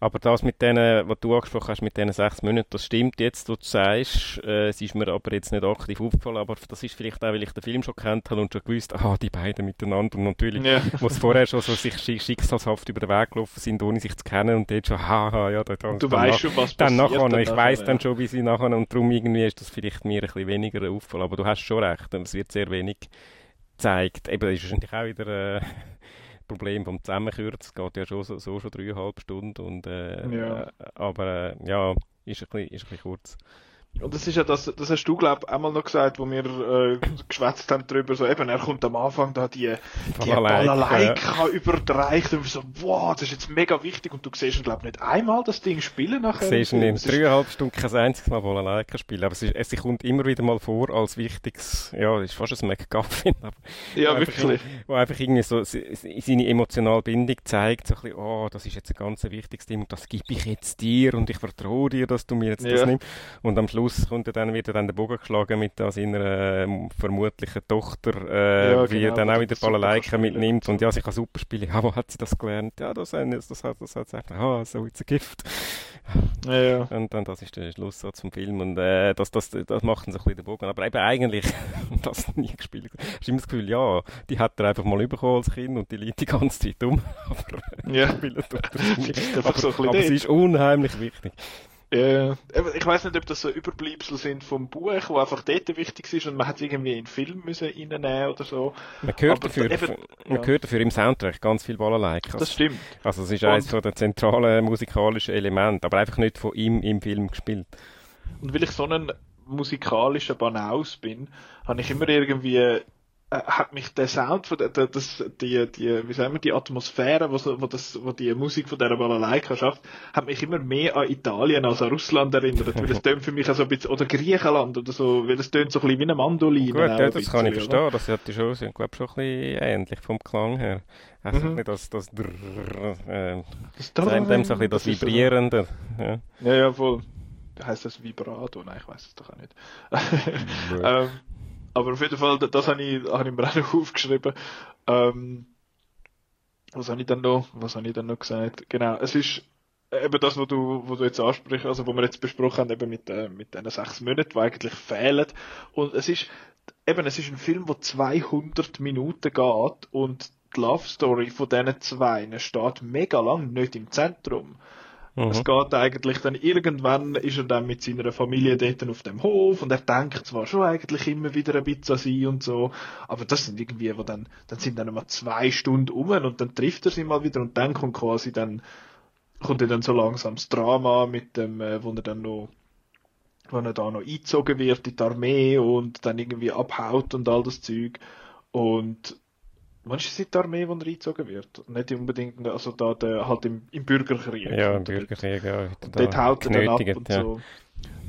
aber das mit denen, was du angesprochen hast, mit diesen sechs Monaten, das stimmt jetzt, was du sagst. Äh, es ist mir aber jetzt nicht aktiv aufgefallen, aber das ist vielleicht auch, weil ich den Film schon kennt habe und schon gewusst, ah, die beiden miteinander. Und natürlich, ja. wo es vorher schon so sich schicksalshaft über den Weg gelaufen sind, ohne sich zu kennen und dort schon, haha, ja, da, da, Du weißt schon, was dann passiert. Nachher, dann ich weiß ja. dann schon, wie sie nachher, und darum irgendwie ist das vielleicht mir ein bisschen weniger auffallen. Aber du hast schon recht, es wird sehr wenig gezeigt. Eben, das ist wahrscheinlich auch wieder... Äh, Problem vom Zusammenkürzen. Es geht ja schon so, so schon dreieinhalb Stunden. Und, äh, ja. Äh, aber äh, ja, ist ein, bisschen, ist ein bisschen kurz. Und das ist ja das, das hast du, glaub einmal noch gesagt, wo wir äh, geschwätzt haben drüber, so eben, er kommt am Anfang da die, die Balalaika ja. überreicht und so, wow, das ist jetzt mega wichtig und du siehst ihn, glaub nicht einmal das Ding spielen nachher. Du siehst ihn in dreieinhalb Stunden kein einziges Mal Balalaika spielen, aber es, ist, es kommt immer wieder mal vor als wichtiges, ja, das ist fast ein McGuffin, aber ja, wirklich. Einfach, wo einfach irgendwie so seine emotionale Bindung zeigt, so ein bisschen, oh, das ist jetzt ein ganz wichtiges Ding und das gebe ich jetzt dir und ich vertraue dir, dass du mir jetzt ja. das nimmst und am Schluss Schluss kommt er dann wieder dann der Bogen geschlagen mit seiner äh, vermutlichen Tochter, äh, ja, wie er genau, dann auch wieder Balalaika mitnimmt und ja, sie kann super spielen. Ja, wo hat sie das gelernt? Ja, das, das, das hat das hat gesagt, ah, so it's a gift. Ja, ja. Und dann, das ist der Schlusssatz zum Film und äh, das, das, das macht uns ein bisschen den Bogen. Aber eben eigentlich, das nie gespielt. Hast du immer das Gefühl, ja, die hat er einfach mal bekommen als Kind und die liegt die ganze Zeit um. aber ja. er nicht. aber, so aber es ist unheimlich wichtig. Ja, ich weiß nicht, ob das so Überbleibsel sind vom Buch, wo einfach dort wichtig ist und man hat irgendwie in den Film müssen reinnehmen oder so. Man hört, dafür, eben, man ja. hört dafür im Soundtrack ganz viel Balalaika. Das stimmt. Also es ist und, eines der zentralen musikalischen Elemente, aber einfach nicht von ihm im Film gespielt. Und weil ich so ein musikalischer Banaus bin, habe ich immer irgendwie hat mich der Sound von der, das, die, die, wie sagen wir, die Atmosphäre, wo, wo, das, wo die Musik von dieser Balalaika schafft, hat mich immer mehr an Italien als an Russland erinnert, weil es tönt für mich also ein bisschen, oder Griechenland oder so, weil es tönt so ein bisschen wie eine Mandoline. Gut, ja, das kann ich verstehen, das hat die schon, sind, glaube schon ein bisschen ähnlich vom Klang her. Also mhm. nicht das, das, drrr, äh, das, das, dem so ein bisschen das Vibrierende. Ja. ja, ja, voll. Heißt das Vibrato? Nein, ich weiß es doch auch nicht. ähm, aber auf jeden Fall, das habe ich, hab ich mir auch aufgeschrieben. Ähm, was habe ich dann noch, was habe ich dann noch gesagt? Genau, es ist eben das, was du, was du jetzt ansprichst, also, was wir jetzt besprochen haben, eben mit, äh, mit diesen sechs Monaten, die eigentlich fehlen. Und es ist, eben, es ist ein Film, der 200 Minuten geht und die Love Story von diesen zwei steht mega lang nicht im Zentrum. Mhm. Es geht eigentlich dann, irgendwann ist er dann mit seiner Familie dort auf dem Hof und er denkt zwar schon eigentlich immer wieder ein bisschen an sie und so, aber das sind irgendwie, wo dann, dann sind dann mal zwei Stunden um und dann trifft er sie mal wieder und dann kommt quasi dann, kommt dann so langsam das Drama mit dem, äh, wo er dann noch wo er da noch eingezogen wird in die Armee und dann irgendwie abhaut und all das Zeug. Und Meinst du, ist die Armee, die reingezogen wird? Nicht unbedingt, also da der, halt im, im Bürgerkrieg. Ja, im Bürgerkrieg, ja. Und dort haut er dann ab und ja. so.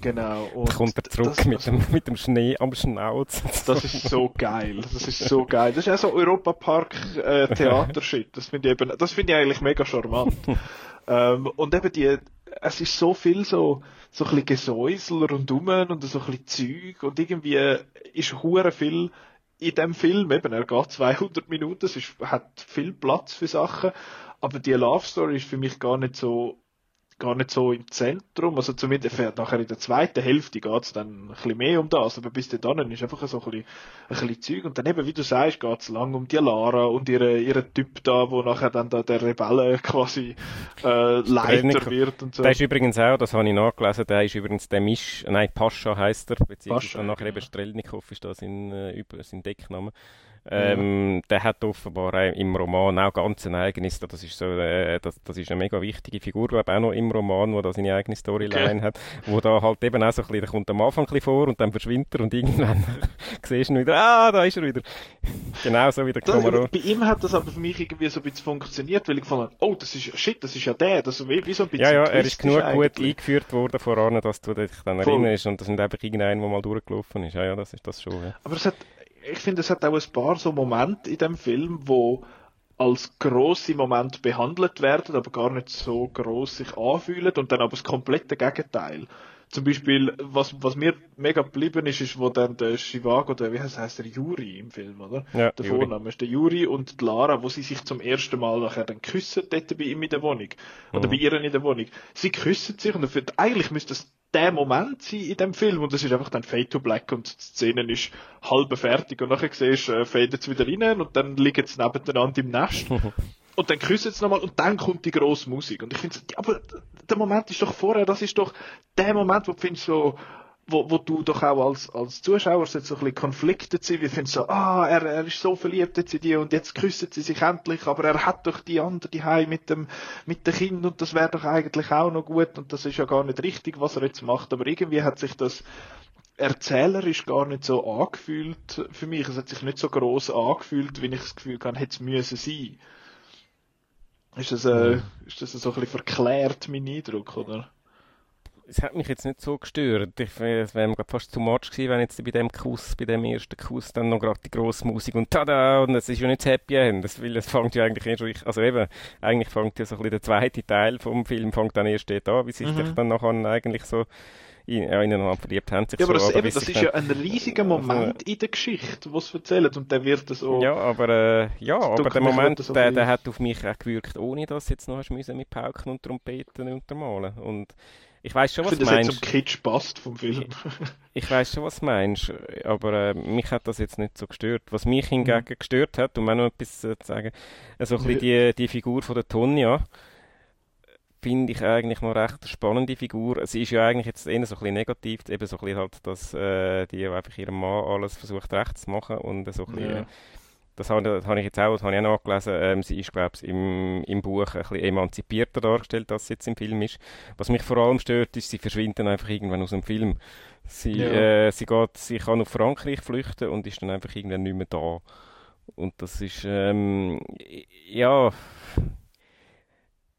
Genau. Und kommt er zurück das, mit, dem, mit dem Schnee am Schnauz. Das ist so geil. Das ist so geil. Das ist ja so Europapark äh. Das finde ich eben, das finde ich eigentlich mega charmant. ähm, und eben die, es ist so viel so, so ein bisschen Gesäusel rundum und so ein bisschen Zeug und irgendwie ist hure viel in dem Film, eben, er geht 200 Minuten, es ist, hat viel Platz für Sachen, aber die Love Story ist für mich gar nicht so gar nicht so im Zentrum. Also zumindest nachher in der zweiten Hälfte geht es dann ein bisschen mehr um das. Aber bis dahin ist einfach so ein bisschen, ein bisschen Zeug. Und dann eben, wie du sagst, geht es lang um die Lara und ihre, ihren Typ da, wo nachher dann da der Rebelle quasi äh, Leiter wird und so. Der ist übrigens auch, das habe ich nachgelesen, der ist übrigens der Misch, nein, Pascha heißt er, beziehungsweise Pascha, nachher genau. eben Strelnikov ist da sein, äh, sein Deckname. Ähm, Der hat offenbar im Roman auch ganz ein eigenes, das ist so, äh, das, das ist eine mega wichtige Figur, glaube auch noch im Roman, wo da seine eigene Storyline okay. hat, wo da halt eben auch so ein bisschen, der kommt am Anfang ein bisschen vor und dann verschwindet er und irgendwann siehst du ihn wieder, ah, da ist er wieder. genau so wie der Kamera. Bei ihm hat das aber für mich irgendwie so ein bisschen funktioniert, weil ich fand, oh, das ist, shit, das ist ja der, das wie, wie so ein bisschen Ja, ja, er ist genug eigentlich. gut eingeführt worden voran, dass du dich dann Voll. erinnerst und das sind einfach irgendein, der mal durchgelaufen ist. Ja, ja, das ist das schon. Ja. Aber es hat, ich finde, es hat auch ein paar so Momente in dem Film, wo als grosse Moment behandelt werden, aber gar nicht so groß sich anfühlen und dann aber das komplette Gegenteil. Zum Beispiel, was, was mir mega geblieben ist, ist, wo dann der Shivago, der, wie heißt, heißt der Yuri im Film, oder? Ja, der Yuri. Vorname ist der Yuri und die Lara, wo sie sich zum ersten Mal nachher dann küssen, dort bei ihm in der Wohnung. Oder mhm. bei ihr in der Wohnung. Sie küssen sich und find, eigentlich müsste das der Moment sein in dem Film. Und das ist einfach dann Fade to Black und die Szene ist halb fertig. Und nachher siehst du, äh, fadet es wieder rein und dann liegen sie nebeneinander im Nest. Und dann küssen sie nochmal und dann kommt die grosse Musik. Und ich finde, aber der Moment ist doch vorher, das ist doch der Moment, wo du findest so, wo, wo du doch auch als, als Zuschauer so ein bisschen konfliktet sind, wie findest so, ah, er, er ist so verliebt jetzt in die und jetzt küssen sie sich endlich, aber er hat doch die andere die mit dem, mit dem Kind und das wäre doch eigentlich auch noch gut und das ist ja gar nicht richtig, was er jetzt macht, aber irgendwie hat sich das erzählerisch gar nicht so angefühlt für mich, es hat sich nicht so groß angefühlt, wie ich das Gefühl hatte, hätte es müssen sein. Ist das, äh, ist das so ein bisschen verklärt, mein Eindruck, oder? Es hat mich jetzt nicht so gestört. Ich, es wäre mir fast zu much gewesen, wenn jetzt bei dem Kuss, bei dem ersten Kuss, dann noch gerade die grosse Musik und tada, und es ist ja nicht das Happy End. Das, weil es fängt ja eigentlich erst, also eben, eigentlich fängt ja so ein bisschen der zweite Teil vom Film fängt dann erst dort an, wie sich mhm. dann nachher eigentlich so in, ja, ineinander verliebt haben sich ja, aber so. Das, aber eben, das ist ja ein riesiger Moment also, in der Geschichte, was erzählt und der wird so... Ja, aber, äh, ja, aber der Moment, so der, der hat auf mich auch gewirkt, ohne dass jetzt noch hast mit Pauken und Trompeten untermalen und ich weiß schon, was du meinst. Ich zum Kitsch passt vom Film. ich weiß schon, was du meinst, aber äh, mich hat das jetzt nicht so gestört. Was mich hingegen mhm. gestört hat, um auch noch etwas zu sagen, also ein die, die Figur von der Tonja, finde ich eigentlich noch recht eine spannende Figur. Sie ist ja eigentlich jetzt eher so ein bisschen negativ, eben so ein bisschen halt, dass äh, die einfach ihrem Mann alles versucht recht zu machen und so ein bisschen, ja das habe, das habe ich jetzt auch, das habe ich auch nachgelesen, ähm, sie ist, glaube ich, im, im Buch ein bisschen emanzipierter dargestellt, als sie jetzt im Film ist. Was mich vor allem stört, ist, sie verschwindet dann einfach irgendwann aus dem Film. Sie, ja. äh, sie, geht, sie kann auf Frankreich flüchten und ist dann einfach irgendwann nicht mehr da. Und das ist, ähm, ja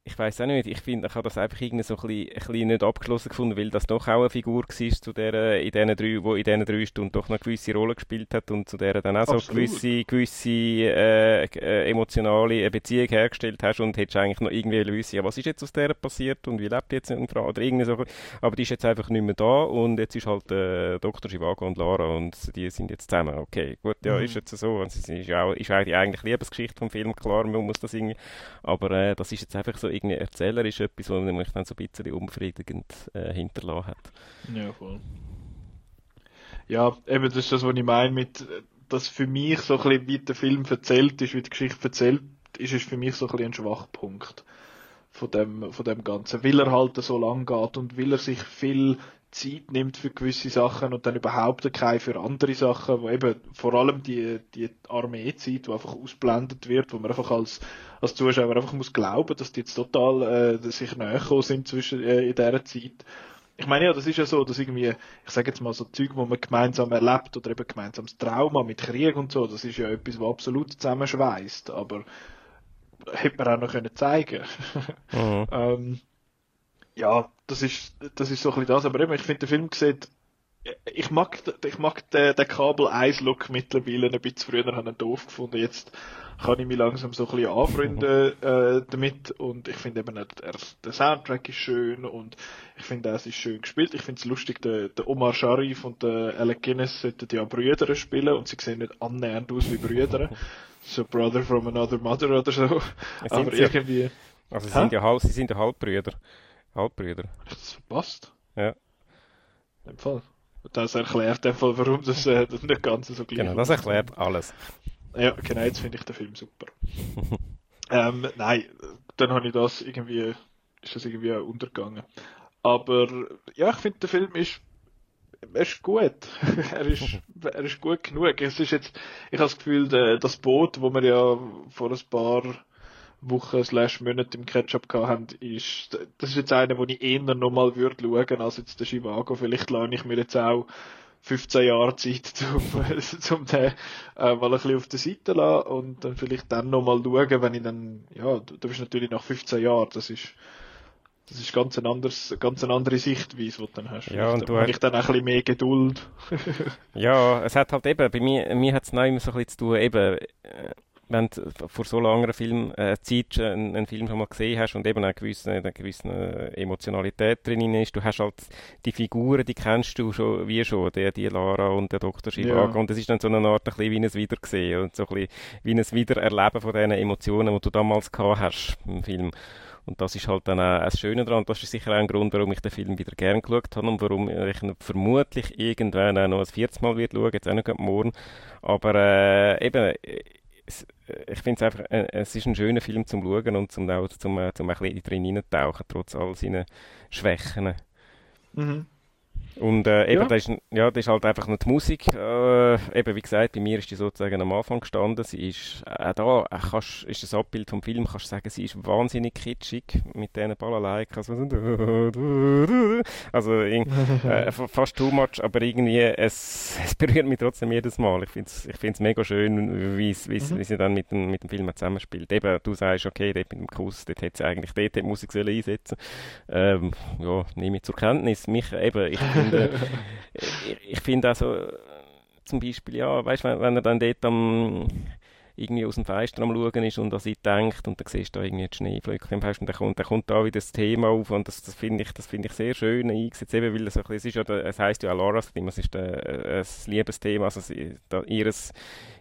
ich weiß auch nicht, ich finde, ich habe das einfach irgendwie so ein bisschen, ein bisschen nicht abgeschlossen gefunden, weil das doch auch eine Figur war zu der, in diesen drei, wo in diesen drei Stunden doch noch eine gewisse Rolle gespielt hat und zu der dann auch Absolut. so gewisse, gewisse äh, äh, emotionale Beziehung hergestellt hast und hättest eigentlich noch irgendwie wissen, ja, was ist jetzt aus der passiert und wie lebt jetzt in Frau oder irgendwie so, aber die ist jetzt einfach nicht mehr da und jetzt ist halt äh, Dr. Chivago und Lara und die sind jetzt zusammen, okay, gut, ja, mhm. ist jetzt so, und es ist ja auch, ist auch die Liebesgeschichte vom Film, klar, man muss das irgendwie, aber äh, das ist jetzt einfach so irgendwie erzählerisch etwas, was mich dann so ein bisschen unbefriedigend äh, hinterlassen hat. Ja, voll. Ja, eben, das ist das, was ich meine mit, dass für mich so ein bisschen, wie der Film erzählt ist, wie die Geschichte erzählt ist, ist für mich so ein bisschen ein Schwachpunkt von dem, von dem Ganzen. Weil er halt so lang geht und weil er sich viel Zeit nimmt für gewisse Sachen und dann überhaupt keine für andere Sachen, wo eben vor allem die, die Armeezeit, die einfach ausblendet wird, wo man einfach als, als Zuschauer einfach muss glauben, dass die jetzt total äh, sich näher sind zwischen, äh, in dieser Zeit. Ich meine ja, das ist ja so, dass irgendwie, ich sage jetzt mal so Zeug, wo man gemeinsam erlebt oder eben gemeinsames Trauma mit Krieg und so, das ist ja etwas, was absolut zusammenschweißt, aber hätte man auch noch können zeigen. Mhm. ähm, ja, das ist, das ist so ein bisschen das, aber eben, ich finde, der Film sieht, ich mag, ich mag den, den Kabel-Eis-Look mittlerweile ein bisschen früher habe ich doof gefunden, jetzt kann ich mich langsam so ein bisschen anfreunden äh, damit und ich finde eben, der, der Soundtrack ist schön und ich finde es ist schön gespielt. Ich finde es lustig, der, der Omar Sharif und der Alec Guinness sollten ja Brüder spielen und sie sehen nicht annähernd aus wie Brüder. so Brother from another mother oder so. Aber irgendwie... Also sie sind, ja halb, sie sind ja Halbbrüder. Halbbrüder. Das verpasst? Ja. In dem Fall. Das erklärt in dem Fall, warum das, äh, das nicht ganz so gleich ist. Genau, das erklärt alles. Ja, genau, jetzt finde ich den Film super. ähm, nein, dann habe ich das irgendwie, ist das irgendwie untergegangen. Aber ja, ich finde, der Film ist, er ist gut. er, ist, er ist gut genug. Es ist jetzt, ich habe das Gefühl, das Boot, wo wir ja vor ein paar Wochen slash Monate im Ketchup gehabt haben, ist, das ist jetzt einer, wo ich eher nochmal würde schauen, als jetzt der Chivago. Vielleicht lerne ich mir jetzt auch 15 Jahre Zeit, um, zum den äh, mal ein bisschen auf der Seite lassen und dann vielleicht dann nochmal schauen, wenn ich dann, ja, du, du bist natürlich nach 15 Jahren, das ist, das ist ganz, ein anderes, ganz eine andere Sichtweise, die du dann hast. Ja, und du hast... ich dann auch ein bisschen mehr Geduld. ja, es hat halt eben, bei mir, mir hat es noch immer so ein bisschen zu tun, eben, äh, wenn du vor so langer Film, äh, Zeit einen, einen, Film schon mal gesehen hast und eben eine gewisse, eine gewisse Emotionalität drin ist, du hast halt die Figuren, die kennst du schon, wie schon, die, die Lara und der Dr. Chivago ja. und das ist dann so eine Art ein bisschen wie ein Wiedersehen und so ein bisschen wie ein Wiedererleben von diesen Emotionen, die du damals gehabt hast im Film. Und das ist halt dann auch das Schöne daran. Und das ist sicher auch ein Grund, warum ich den Film wieder gern geschaut habe und warum ich ihn vermutlich irgendwann auch noch ein viertes Mal wird schauen, jetzt auch nicht morgen. Aber äh, eben, ich finde es einfach, äh, es ist ein schöner Film zum Schauen und zum, auch, zum, äh, zum ein bisschen drin hineintauchen, trotz all seinen Schwächen. Mhm. Und äh, eben, ja. Das, ist, ja, das ist halt einfach noch die Musik. Äh, eben, wie gesagt, bei mir ist die sozusagen am Anfang gestanden. Sie ist äh, da, äh, kannst, ist das Abbild vom Film, kannst du sagen, sie ist wahnsinnig kitschig mit diesen Balalaikas. Also, äh, fast too much, aber irgendwie, es, es berührt mich trotzdem jedes Mal. Ich finde es ich mega schön, wie mhm. sie dann mit dem, mit dem Film zusammenspielt. Eben, du sagst, okay, dort mit dem Kuss, dort hätte sie eigentlich dort die Musik einsetzen ähm, Ja, nehme ich zur Kenntnis. Mich, eben, ich finde, ich, ich finde also zum Beispiel, ja, weißt du, wenn, wenn er dann dort am irgendwie aus dem Fenster am Schauen ist und an sie denkt und dann siehst du da irgendwie die Schneeflöcke im Fenster und dann kommt, dann kommt da wieder das Thema auf und das, das finde ich, das ich sehr schön eingesetzt, eben weil es, es ist ja, es heisst ja auch Laura's Thema, es ist äh, ein Liebesthema, also sie, da, ihres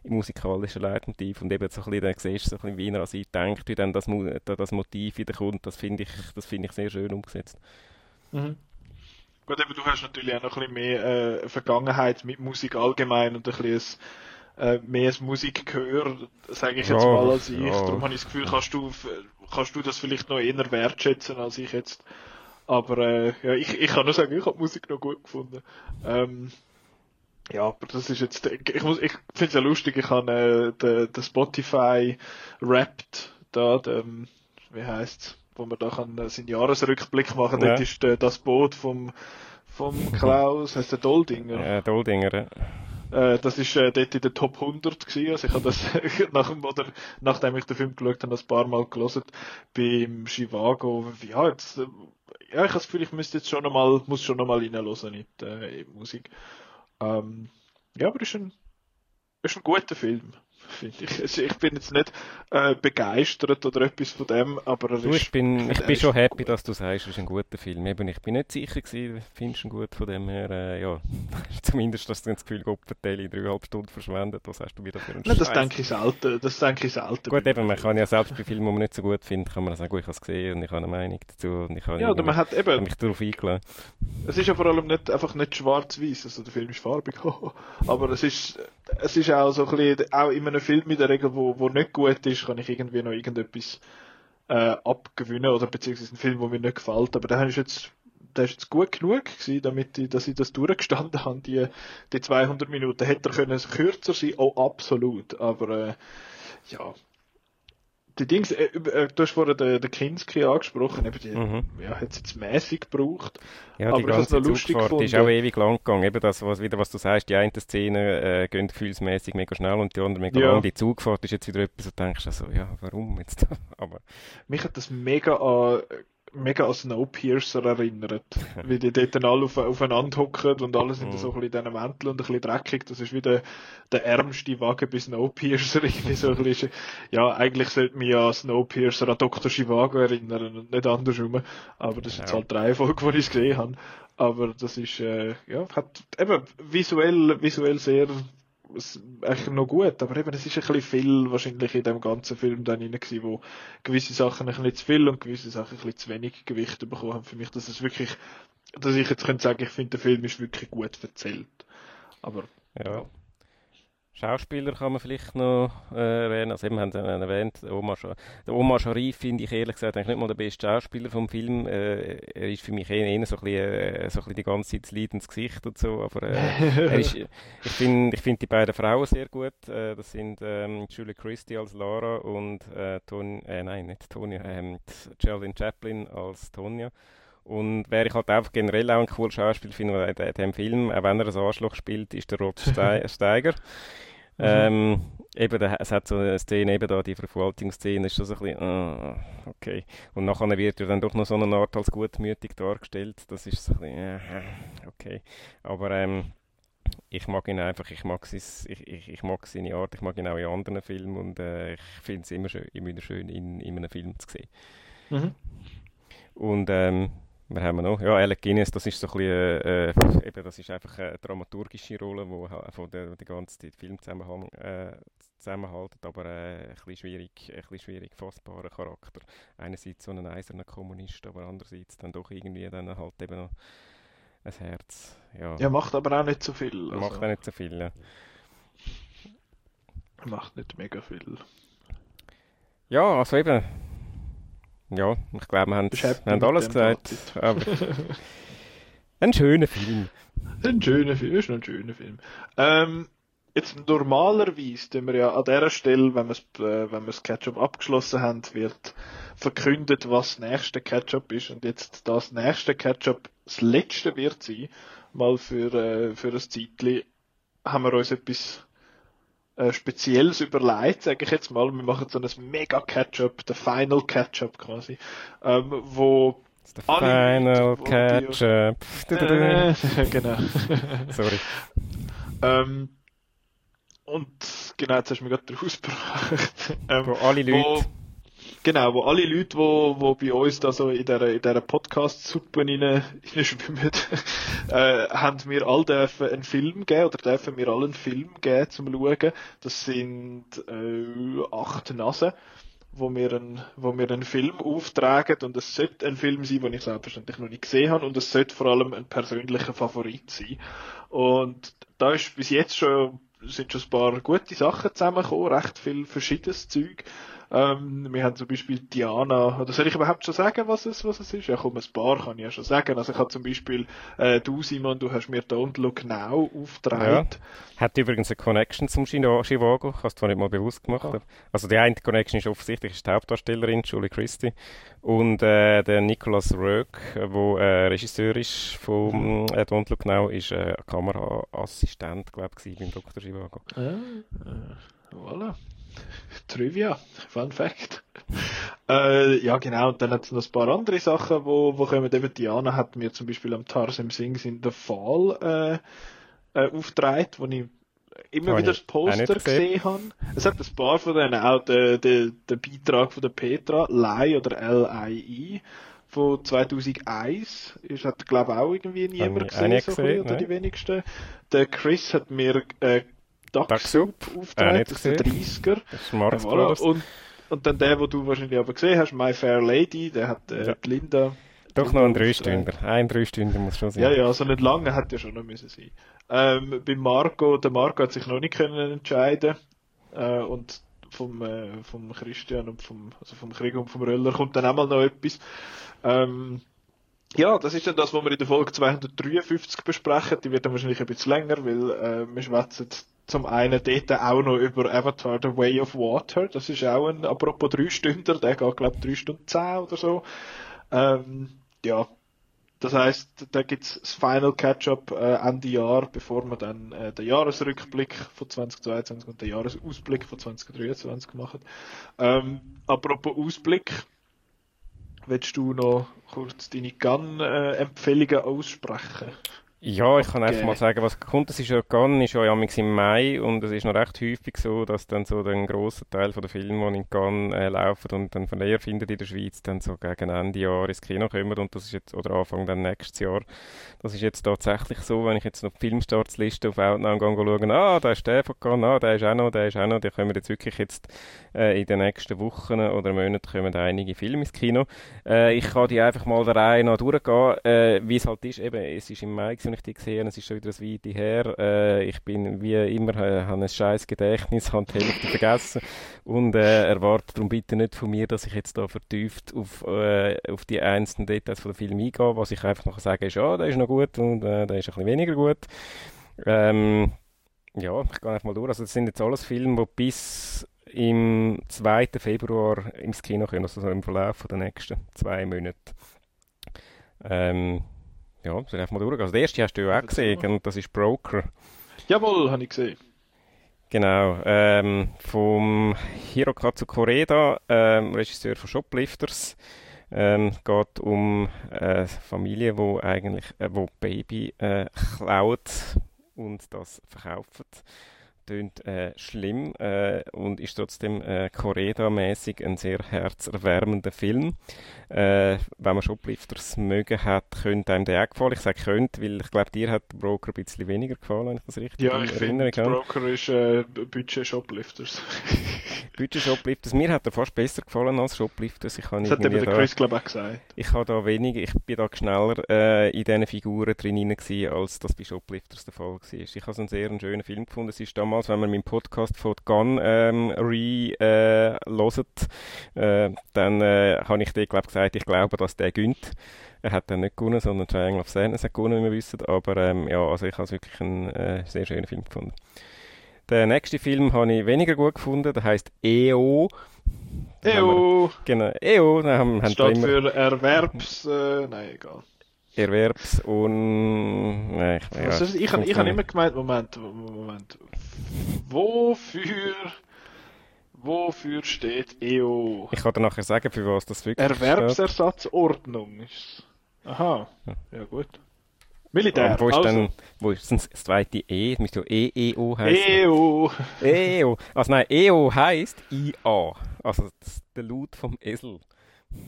musikalische Leitmotiv und eben so ein bisschen, dann siehst du so ein bisschen, wie er an sie denkt, wie dann das, das Motiv wieder kommt, das finde ich, das ich sehr schön umgesetzt. Mhm. Gut, eben, du hast natürlich auch noch ein bisschen mehr äh, Vergangenheit mit Musik allgemein und ein bisschen äh, mehr ein Musikgehör, sage ich jetzt ja, mal, als ich. Ja. Darum habe ich das Gefühl, kannst du, kannst du das vielleicht noch eher wertschätzen als ich jetzt. Aber äh, ja, ich, ich kann nur sagen, ich habe Musik noch gut gefunden. Ähm, ja, aber das ist jetzt, ich, muss, ich finde es ja lustig, ich habe äh, den, den Spotify Wrapped da, den, wie heißt's? Wo man da kann äh, seinen Jahresrückblick machen kann. Ja. Dort ist äh, das Boot vom, vom Klaus, heißt der Doldinger. Ja, Doldinger, ja. Äh, das ist äh, dort in der Top 100 gewesen. Also ich habe das nach, oder, nachdem ich den Film geschaut habe, ein paar Mal gelesen. Beim Chivago, ja, jetzt, äh, ja, ich habe das Gefühl, ich müsste jetzt schon nochmal, muss schon reinhören in die, äh, in die Musik. Ähm, ja, aber ist ein, ist ein guter Film finde ich. Also ich bin jetzt nicht äh, begeistert oder etwas von dem, aber du, ich bin, ich bin schon happy, dass du sagst, es ist ein guter Film. Eben, ich bin nicht sicher gewesen, findest du ihn gut von dem her, äh, ja, zumindest, dass du das Gefühl, Gott vertelle, dreieinhalb Stunden verschwendet, was hast du wieder für einen Nein, das denke ich selten, das denke ich selten. Gut, eben, man kann ja selbst bei Filmen, die man nicht so gut findet, kann man sagen, gut, ich habe es gesehen und ich habe eine Meinung dazu und ich habe ja, oder man hat eben, mich darauf eingeladen. Es ist ja vor allem nicht, einfach nicht schwarz-weiß, also der Film ist farbig, aber es ist, es ist auch so ein bisschen, auch in einem Film in der Regel, wo, wo nicht gut ist, kann ich irgendwie noch irgendetwas äh, abgewinnen oder beziehungsweise einen Film, der mir nicht gefällt. Aber der ist jetzt, der ist jetzt gut genug gewesen, damit ich, dass ich das durchgestanden habe, die, die 200 Minuten. Hätte er können kürzer sein, oh absolut. Aber äh, ja, die Dings, äh, äh, du hast vorhin den, den Kinski angesprochen, eben die, mhm. ja, hat es jetzt mäßig gebraucht. Ja, die aber ganze Zugfahrt ist auch ewig lang gegangen. Eben das, was, wieder, was du sagst, die eine Szene äh, geht gefühlsmäßig mega schnell und die andere mega ja. lang. Die Zugfahrt ist jetzt wieder etwas, wo du denkst, also, ja, warum jetzt? aber... Mich hat das mega an mega an Snowpiercer erinnert. wie die dort dann alle auf, aufeinander hocken und alle sind mm. so ein bisschen in diesen Mänteln und ein bisschen dreckig. Das ist wie der, der ärmste Wagen bei Snowpiercer. Irgendwie so ein bisschen, ja, eigentlich sollte man ja Snowpiercer an Dr. Chivago erinnern und nicht andersrum. Aber das ist jetzt halt drei Folgen, die ich gesehen habe. Aber das ist, äh, ja, hat eben visuell, visuell sehr eigentlich noch gut, aber eben, es ist ein bisschen viel wahrscheinlich in dem ganzen Film dann rein gewesen, wo gewisse Sachen ein bisschen zu viel und gewisse Sachen ein bisschen zu wenig Gewicht bekommen haben für mich, dass es wirklich, dass ich jetzt könnte sagen, ich finde, der Film ist wirklich gut erzählt. Aber, ja. Schauspieler kann man vielleicht noch äh, erwähnen. Also eben haben Sie erwähnt, Omar, Sch Omar Sharif finde ich ehrlich gesagt eigentlich nicht mal der beste Schauspieler vom Film. Äh, er ist für mich eher, eher so, ein bisschen, äh, so ein bisschen die ganze Zeit das leidendes Gesicht und so. Aber äh, ist, ich finde ich find die beiden Frauen sehr gut. Äh, das sind ähm, Julie Christie als Lara und äh, Ton äh, nein, nicht Tonya, ähm, Geraldine Chaplin als Tonya. Und wer ich halt einfach generell auch ein cooler Schauspieler finde in diesem Film, auch wenn er ein Arschloch spielt, ist der Rod Steiger. Mhm. Ähm, eben, es hat so eine Szene, eben da, die Verwaltungsszene, ist schon so ein bisschen, uh, okay. Und nachher wird er dann doch noch so eine Art als gutmütig dargestellt, das ist so ein bisschen, uh, okay. Aber ähm, ich mag ihn einfach, ich mag, sein, ich, ich, ich, mag seine Art, ich mag ihn auch in anderen Filmen und äh, ich finde es immer, schön, immer schön, ihn in einem Film zu sehen. Mhm. Und ähm, wir haben noch, ja, Alec Guinness, das ist so ein bisschen, äh, äh, eben, das ist einfach eine dramaturgische Rolle, die von der, der ganzen Filmzusammenhang äh, zusammenhaltet, aber äh, ein bisschen schwierig, ein bisschen schwierig fassbarer Charakter. Einerseits so ein eiserner Kommunist, aber andererseits dann doch irgendwie dann halt eben noch ein Herz. Ja, ja macht aber auch nicht so viel. Also. Macht auch nicht so viel, ja. Macht nicht mega viel. Ja, also eben, ja, ich glaube, wir haben, haben alles gesagt. Aber ein schöner Film. Ein schöner Film, ist noch ein schöner Film. Ähm, jetzt normalerweise tun wir ja an dieser Stelle, wenn wir, äh, wenn wir das Ketchup abgeschlossen haben, wird verkündet, was das nächste Ketchup ist. Und jetzt das nächste Ketchup das letzte wird sein, mal für, äh, für ein Zeitchen, haben wir uns etwas äh, Spezielles überlegt, sage ich jetzt mal. Wir machen so ein mega Catch-up, der Final Catch-up quasi, ähm, wo The Final Catch-up. Äh, genau. Sorry. ähm, und genau, jetzt hast du mir gerade den ausgebracht. Ähm, wo alle Leute wo, Genau, wo alle Leute, wo, wo bei uns da so in dieser, in dieser Podcast-Suppe schwimmen, äh, haben mir all dürfen einen Film geben, oder dürfen mir alle einen Film geben zum Schauen. Das sind äh, acht Nasen, wo mir, ein, wo mir einen Film auftragen und es sollte ein Film sein, den ich selbstverständlich noch nicht gesehen habe und es sollte vor allem ein persönlicher Favorit sein. Und da ist bis jetzt schon, sind schon ein paar gute Sachen zusammengekommen, recht viel verschiedenes Zeug. Ähm, wir haben zum Beispiel Diana, oder soll ich überhaupt schon sagen, was es, was es ist? Ja, komm, ein paar kann ich ja schon sagen. Also ich habe zum Beispiel, äh, du Simon, du hast mir Don't Look Now aufgetragen. Ja. Hat übrigens eine Connection zum Chivago, hast du zwar nicht mal bewusst gemacht. Ah. Also die eine Connection ist offensichtlich ist die Hauptdarstellerin, Julie Christie. Und äh, der Nicholas Röck, der äh, Regisseur ist von mhm. äh, Don't Look Now, ist äh, Kameraassistent, glaube ich, beim Dr. Chivago. Ah, äh, voilà. Trivia, Fun Fact. äh, ja, genau, und dann hat es noch ein paar andere Sachen, wo, wo kommen. Eben Diana hat mir zum Beispiel am Tarsem Sings in The Fall äh, äh, aufgetragen, wo ich immer oh, wieder das Poster gesehen habe. Es hat ein paar von denen, auch der, der, der Beitrag von der Petra, Lai oder L-I-I, von 2001, ist, hat glaube ich auch irgendwie niemand gesehen, so gesehen, oder die wenigsten. Der Chris hat mir äh, Ducksup auftreten, äh, der 30er. Smart ja, voilà. und, und dann der, den du wahrscheinlich aber gesehen hast, My Fair Lady, der hat äh, ja. Linda. Doch noch ein Dreistünder. Ein Dreistünder muss schon sein. Ja, ja, also nicht lange hätte ja schon noch müssen sein. Ähm, bei Marco, der Marco hat sich noch nicht können entscheiden äh, und vom, äh, vom Christian und vom, also vom Krieg und vom Röller kommt dann auch mal noch etwas. Ähm, ja, das ist dann das, was wir in der Folge 253 besprechen. Die wird dann wahrscheinlich ein bisschen länger, weil äh, wir schwätzen zum einen dort auch noch über Avatar The Way of Water. Das ist auch ein, apropos drei Stünder, der geht, glaube ich, drei Stunden zehn oder so. Ähm, ja. Das heisst, da gibt's das Final Catch-up äh, Ende Jahr, bevor wir dann äh, den Jahresrückblick von 2022 und den Jahresausblick von 2023 machen. Ähm, apropos Ausblick, willst du noch kurz deine Gun-Empfehlungen aussprechen? Ja, ich kann einfach mal sagen, was kommt. Das ist ja Cannes, ist ja im Mai und es ist noch recht häufig so, dass dann so ein grosser Teil von der Filme, die in Cannes äh, laufen und dann von leer findet in der Schweiz, dann so gegen Ende Jahr ins Kino kommen und das ist jetzt, oder Anfang dann nächstes Jahr. Das ist jetzt tatsächlich so, wenn ich jetzt noch die Filmstartsliste auf Outnow schaue, ah, da ist der von Cannes, ah, der ist auch noch, der ist auch noch, die kommen jetzt wirklich jetzt äh, in den nächsten Wochen oder Monaten kommen einige Filme ins Kino. Äh, ich kann die einfach mal der Reihe noch durchgehen, äh, wie es halt ist, eben, es ist im Mai gewesen, ich die gesehen es ist schon wieder ein Weite her. Äh, ich bin wie immer, äh, habe ein scheiß Gedächtnis, habe die Hälfte vergessen und äh, erwarte darum bitte nicht von mir, dass ich jetzt da vertieft auf, äh, auf die einzelnen Details von dem Film eingehe. Was ich einfach noch sage ist, ja, der ist noch gut und äh, der ist ein bisschen weniger gut. Ähm, ja, ich gehe einfach mal durch. Also das sind jetzt alles Filme, die bis im 2. Februar ins Kino kommen, also im Verlauf der nächsten zwei Monate. Ähm, ja, soll einfach mal durchgehen. Also, der erste hast du ja auch gesehen, und das ist Broker. Jawohl, habe ich gesehen. Genau, ähm, vom Hirokazu Koreda, ähm, Regisseur von Shoplifters. Ähm, geht um eine Familie, wo eigentlich äh, wo Baby äh, klaut und das verkauft tönt äh, schlimm äh, und ist trotzdem äh, Coreda-mäßig ein sehr herzerwärmender Film. Äh, wenn man Shoplifters mögen hat, könnte einem der auch gefallen. Ich sage könnte, weil ich glaube, dir hat Broker ein bisschen weniger gefallen, wenn ich das richtig ja, ich erinnere kann. Broker ist äh, Budget Shoplifters. Budget Shoplifters. Mir hat er fast besser gefallen als Shoplifters. Ich das hat eben der Chris, glaube ich, auch gesagt. Ich habe da weniger, ich bin da schneller äh, in diesen Figuren drin als das bei Shoplifters der Fall war. Ich habe es einen sehr schönen Film gefunden. Es ist damals, wenn man meinen Podcast von Gun ähm, re äh, äh, dann äh, habe ich dir, glaube gesagt, ich glaube, dass der gönnt. Er hat dann nicht gewonnen, sondern Triangle of Sadness hat gewonnen, wie wir wissen. Aber ähm, ja, also ich habe es wirklich einen äh, sehr schönen Film gefunden. Den nächsten Film habe ich weniger gut gefunden, der heißt EO. EO! genau, EO. Haben, haben Steht für Erwerbs... Äh, nein, egal. Erwerbs- und... Nein, ich, ja, also, ich habe hab immer gemeint, Moment, Moment. Wofür... Wofür steht EO? Ich kann dir nachher sagen, für was das wirklich Erwerbsersatzordnung ist. Aha, ja gut. Militär. Und wo ist also. dann, wo ist das zweite E? Das müsste ja EEO heißen. EO. EO. Also nein, EO heisst IA. Also das, der Laut vom Esel.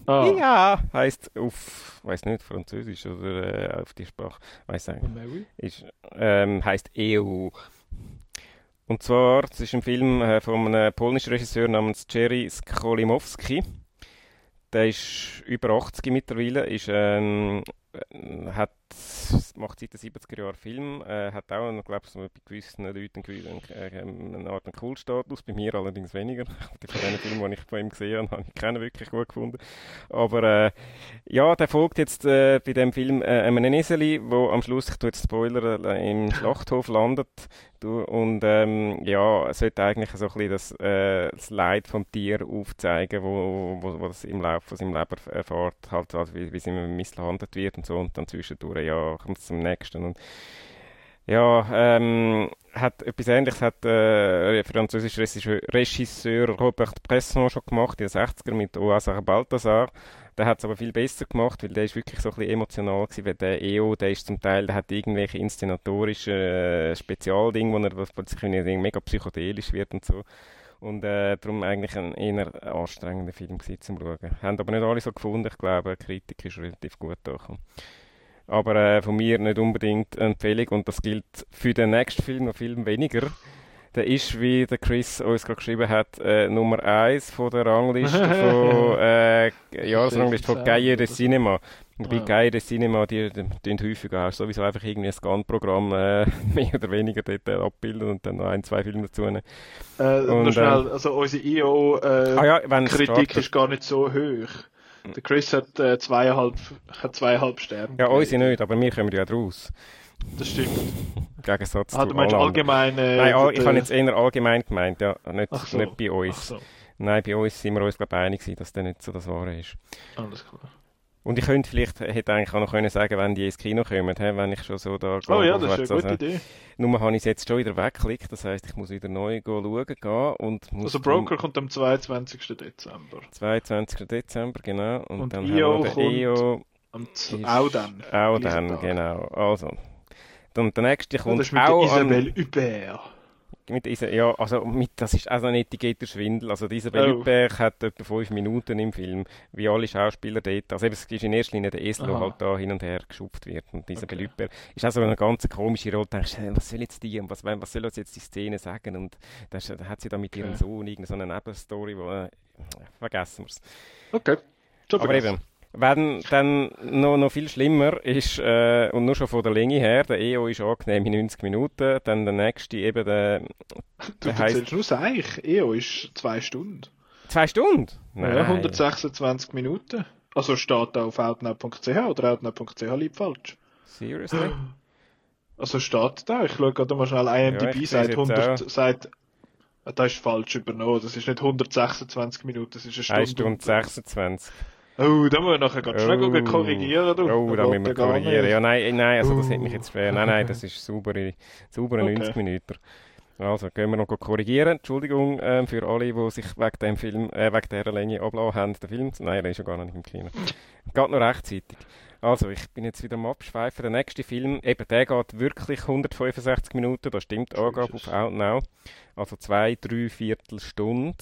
Ah. IA heisst auf, weiß nicht, Französisch oder äh, auf die Sprache, weiß nicht. Ist, ähm, heisst EO. Und zwar, das ist ein Film äh, von einem polnischen Regisseur namens Jerry Skolimowski. Der ist über 80 mittlerweile, ist, ähm, hat, macht seit den 70er Jahren Film, äh, hat auch, glaube ich, bei gewissen Leuten einen, äh, eine Art Kultstatus, bei mir allerdings weniger. Von den Filmen, die ich von ihm gesehen habe, habe ich keinen wirklich gut gefunden. Aber äh, ja, der folgt jetzt äh, bei dem Film äh, einem Eseli, wo am Schluss, ich tue jetzt Spoiler, äh, im Schlachthof landet Du, und ähm, ja, es sollte eigentlich so ein bisschen das, das Leid vom Tier aufzeigen, wo, wo, wo das im Laufe seinem Leben erfährt, halt, also wie, wie es immer misshandelt wird und so, und dann zwischendurch, ja, kommt es zum nächsten. Und, ja, ähm, hat etwas Ähnliches hat äh, der französische Regisseur, Robert Bresson schon gemacht in den 60er mit Oasar Balthasar. Der hat es aber viel besser gemacht, weil der ist wirklich so ein bisschen emotional gewesen, weil der EO, der ist zum Teil, der hat irgendwelche inszenatorischen äh, Spezialdinge, wo er plötzlich mega psychedelisch wird und so. Und äh, darum eigentlich ein eher anstrengender Film gewesen, zum Schauen. Haben aber nicht alle so gefunden, ich glaube, die Kritik ist relativ gut angekommen. Aber äh, von mir nicht unbedingt eine Empfehlung und das gilt für den nächsten Film noch viel weniger der ist, wie der Chris uns gerade geschrieben hat, äh, Nummer 1 von der Rangliste von äh, Jahresrangliste von Gaia de Cinema. Wobei ja. Gaia de Cinema, die, die, die häufiger auch sowieso einfach irgendwie ein Scan-Programm äh, mehr oder weniger dort äh, abbilden und dann noch ein, zwei Filme dazu. Äh, und, noch schnell, ähm, also unsere IO-Kritik äh, ah, ja, ist gar nicht so hoch. Der Chris hat, äh, zweieinhalb, hat zweieinhalb Sterne. Ja, unsere nicht, aber wir kommen ja draus. Das stimmt. Im Gegensatz ah, zu du meinst allgemein... Äh, Nein, all, ich habe jetzt eher allgemein gemeint, ja. Nicht, so. nicht bei uns. So. Nein, bei uns sind wir uns, glaube ich, einig dass das nicht so das Wahre ist. Alles klar. Und ich könnte vielleicht, hätte eigentlich auch noch können sagen, wenn die ins Kino kommen, he, wenn ich schon so da Oh ja, das ist eine gute also, Idee. Nur habe ich es jetzt schon wieder weggeklickt, das heisst, ich muss wieder neu schauen gehen und muss Also Broker kommt am 22. Dezember. 22. Dezember, genau. Und, und dann EO haben wir den EO... auch dann. Auch dann, genau. Also, dann der nächste kommt das ist mit auch Isabelle Hubert mit dieser, ja, also mit, das ist also ein Etikettenschwindel. Also dieser oh. hat etwa fünf Minuten im Film, wie alle Schauspieler dort. Also eben, es ist in erster Linie der Esel, der halt da hin und her geschupft wird. Und dieser okay. Belüper ist also eine ganz komische Rolle. Du denkst, was soll jetzt die und was, was soll jetzt die Szene sagen? Und da hat sie da mit ihrem okay. Sohn irgendeine so Nebenstory, wo, äh, vergessen wir es. Okay. Aber eben, wenn dann noch, noch viel schlimmer ist, äh, und nur schon von der Länge her, der EO ist angenehm in 90 Minuten, dann der nächste eben der... der du heisst, nur Seich, EO ist zwei Stunden. Zwei Stunden? Nein. Ja, 126 Minuten. Also steht da auf outnow.ch oder outnow.ch liegt falsch. Seriously? Also steht da, ich schaue gerade mal schnell IMDb, ja, seit 100, seit das ist falsch übernommen. Das ist nicht 126 Minuten, das ist eine Stunde. 1 Stunde 26. Oh, da muss ich nachher ganz schnell oh. korrigieren. Du. Oh, da müssen wir korrigieren. Ja, nein, nein, also das hat mich jetzt schwer. Nein, nein, das ist saubere, saubere okay. 90 Minuten. Also, gehen wir noch korrigieren. Entschuldigung äh, für alle, die sich wegen dem Film, äh, wegen dieser Länge ablassen haben, den Film. Nein, der ist ja gar nicht im Kino. geht noch rechtzeitig. Also, ich bin jetzt wieder am Abschweifen. Der nächste Film, eben der geht wirklich 165 Minuten, da stimmt die Angabe auf Outnow. Also zwei, drei Viertelstunden.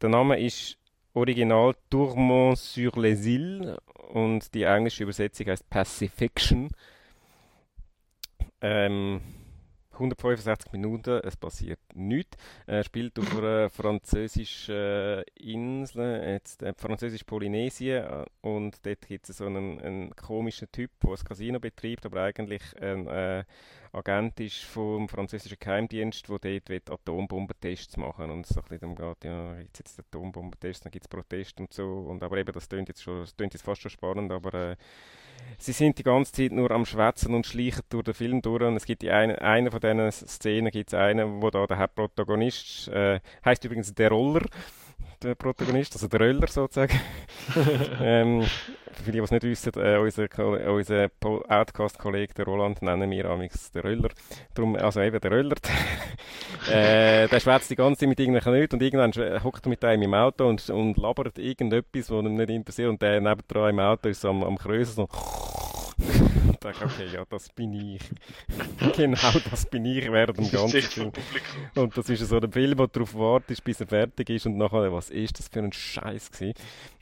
Der Name ist Original Tourment sur les îles und die englische Übersetzung heißt Pacifiction. Ähm, 165 Minuten, es passiert nichts. Er spielt auf einer französischen Insel, jetzt äh, französisch Polynesien, äh, und dort gibt es so einen, einen komischen Typ, der ein Casino betreibt, aber eigentlich ein äh, Agent ist vom französischen Geheimdienst, der dort Atombombentests machen und es so darum geht, ja, gibt jetzt Atombombentests, dann gibt es Proteste und so, und, aber eben, das klingt jetzt, schon, das klingt jetzt fast schon spannend, aber äh, sie sind die ganze Zeit nur am Schwätzen und schleichen durch den Film durch. Und es gibt eine, eine von diesen Szenen, gibt es eine, wo da der Hauptprotagonist, äh, heißt übrigens der Roller, der Protagonist, also der Röller sozusagen. ähm, für die, die es nicht wissen, äh, unser, unser Outcast-Kollege, der Roland, nennen wir amix den Röller. Darum, also eben der Röller. äh, der schwätzt die ganze Zeit mit irgendwelchen Leuten und irgendwann hockt er mit einem im Auto und, und labert irgendetwas, was ihn nicht interessiert und der nebendran im Auto ist so am, am Krösen so dachte, okay, ja, das bin ich. genau, das bin ich während dem ganzen Film. Und das ist so ein Film, du darauf wartest, bis er fertig ist und nachher, was ist das für ein Scheiß gewesen?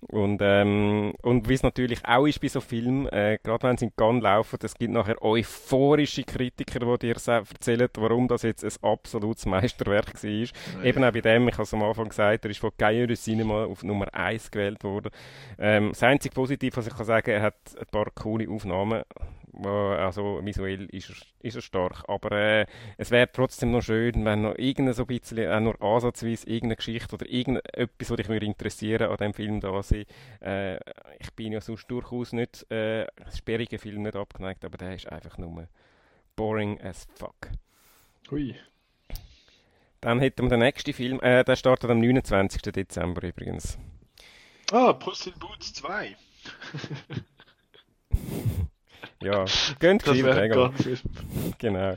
Und, ähm, und wie es natürlich auch ist bei so Filmen, äh, gerade wenn sie in Cannes laufen, es gibt nachher euphorische Kritiker, die dir erzählen, warum das jetzt ein absolutes Meisterwerk war. Ja. Eben auch bei dem, ich habe es am Anfang gesagt, er ist von Gaillard Cinema auf Nummer 1 gewählt worden. Ähm, das einzige Positive, was ich kann sagen, er hat ein paar coole Aufnahmen also visuell ist er, ist er stark. Aber äh, es wäre trotzdem noch schön, wenn noch irgendein so bisschen, auch nur ansatzweise irgendeine Geschichte oder irgendetwas, was dich würde interessieren an dem Film da sein. Äh, ich bin ja sonst durchaus nicht äh, sperrigen Film nicht abgeneigt, aber der ist einfach nur boring as fuck. Hui. Dann hätten wir den nächsten Film, äh, der startet am 29. Dezember übrigens. Ah, Puss in Boots 2. ja, gönnt viel, Genau.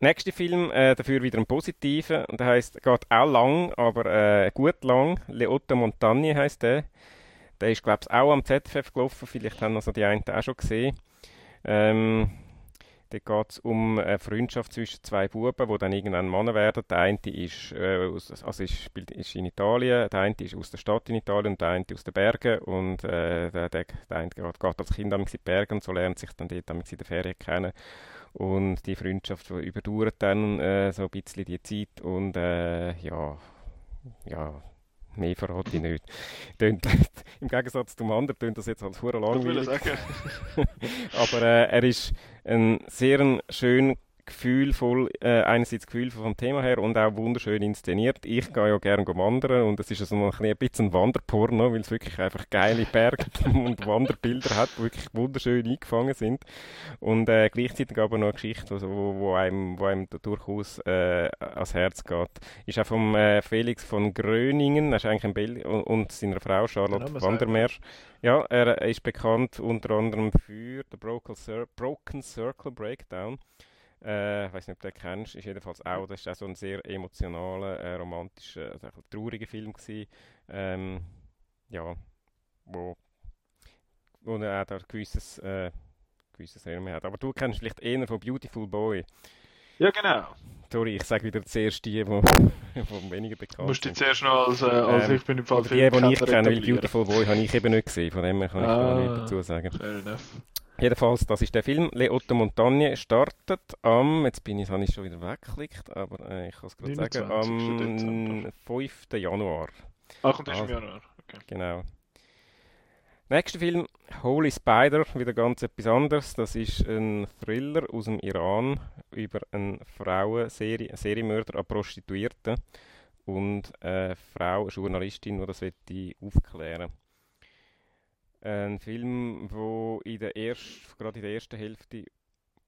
Nächster Film, äh, dafür wieder ein positiver. Der heißt, geht auch lang, aber äh, gut lang. Leotta Montagne heißt der. Der ist, glaube ich, auch am ZFF gelaufen. Vielleicht haben also die einen auch schon gesehen. Ähm, da geht es um eine Freundschaft zwischen zwei Buben, die dann irgendwann Männer werden. Der eine ist, äh, aus, also ist, ist, in Italien, der eine ist aus der Stadt in Italien und der eine aus den Bergen. Und äh, der, der, der eine geht, geht als Kind in die Berge und so lernt sich dann dort in der Ferien kennen. Und die Freundschaft überdauert dann äh, so ein bisschen die Zeit und äh, ja, ja, Mehr verrate ich nicht. Tönt, Im Gegensatz zum anderen tönt das jetzt als hure langweilig. Aber äh, er ist ein sehr schön gefühlvoll, äh, einerseits gefühlvoll vom Thema her und auch wunderschön inszeniert. Ich gehe ja gerne wandern und es ist also noch ein bisschen ein Wanderporno, weil es wirklich einfach geile Berge und Wanderbilder hat, die wirklich wunderschön eingefangen sind. Und äh, gleichzeitig aber noch eine Geschichte, also, wo, wo, einem, wo einem durchaus äh, ans Herz geht. Ist auch vom äh, Felix von Gröningen, er ist eigentlich ein Bild und, und seiner Frau Charlotte ja, Wandermeer. Ja, er ist bekannt unter anderem für The Broken Circle Breakdown. Äh, ich weiß nicht, ob du den kennst. Ist jedenfalls auch, das ist auch so ein sehr emotionaler, äh, romantischer, also ein trauriger Film gewesen. Ähm, ja, wo, wo er auch da gewisses, äh, gewisses Renommee hat. Aber du kennst vielleicht eher von Beautiful Boy. Ja, genau. Sorry, ich sage wieder zuerst die, die, weniger bekannt sind. Musst du zuerst noch als, äh, als ähm, ich bin im Fall Die, die ich kenne, weil Beautiful Boy habe ich eben nicht gesehen. Von dem kann ich ah, gar nichts dazu sagen. Fair enough. Jedenfalls, das ist der Film. Le Otto Montagne startet am, jetzt bin ich, habe ich schon wieder weggeklickt, aber äh, ich kann es gerade sagen, am 5. Januar. Ach, und das also, ist im Januar. Okay. Genau. Nächster Film, Holy Spider, wieder ganz etwas anderes. Das ist ein Thriller aus dem Iran über einen Frauen-Serienmörder Serie an Prostituierten und eine Frau, eine Journalistin, die das aufklären will. Ein Film, wo in der erst, gerade in der ersten Hälfte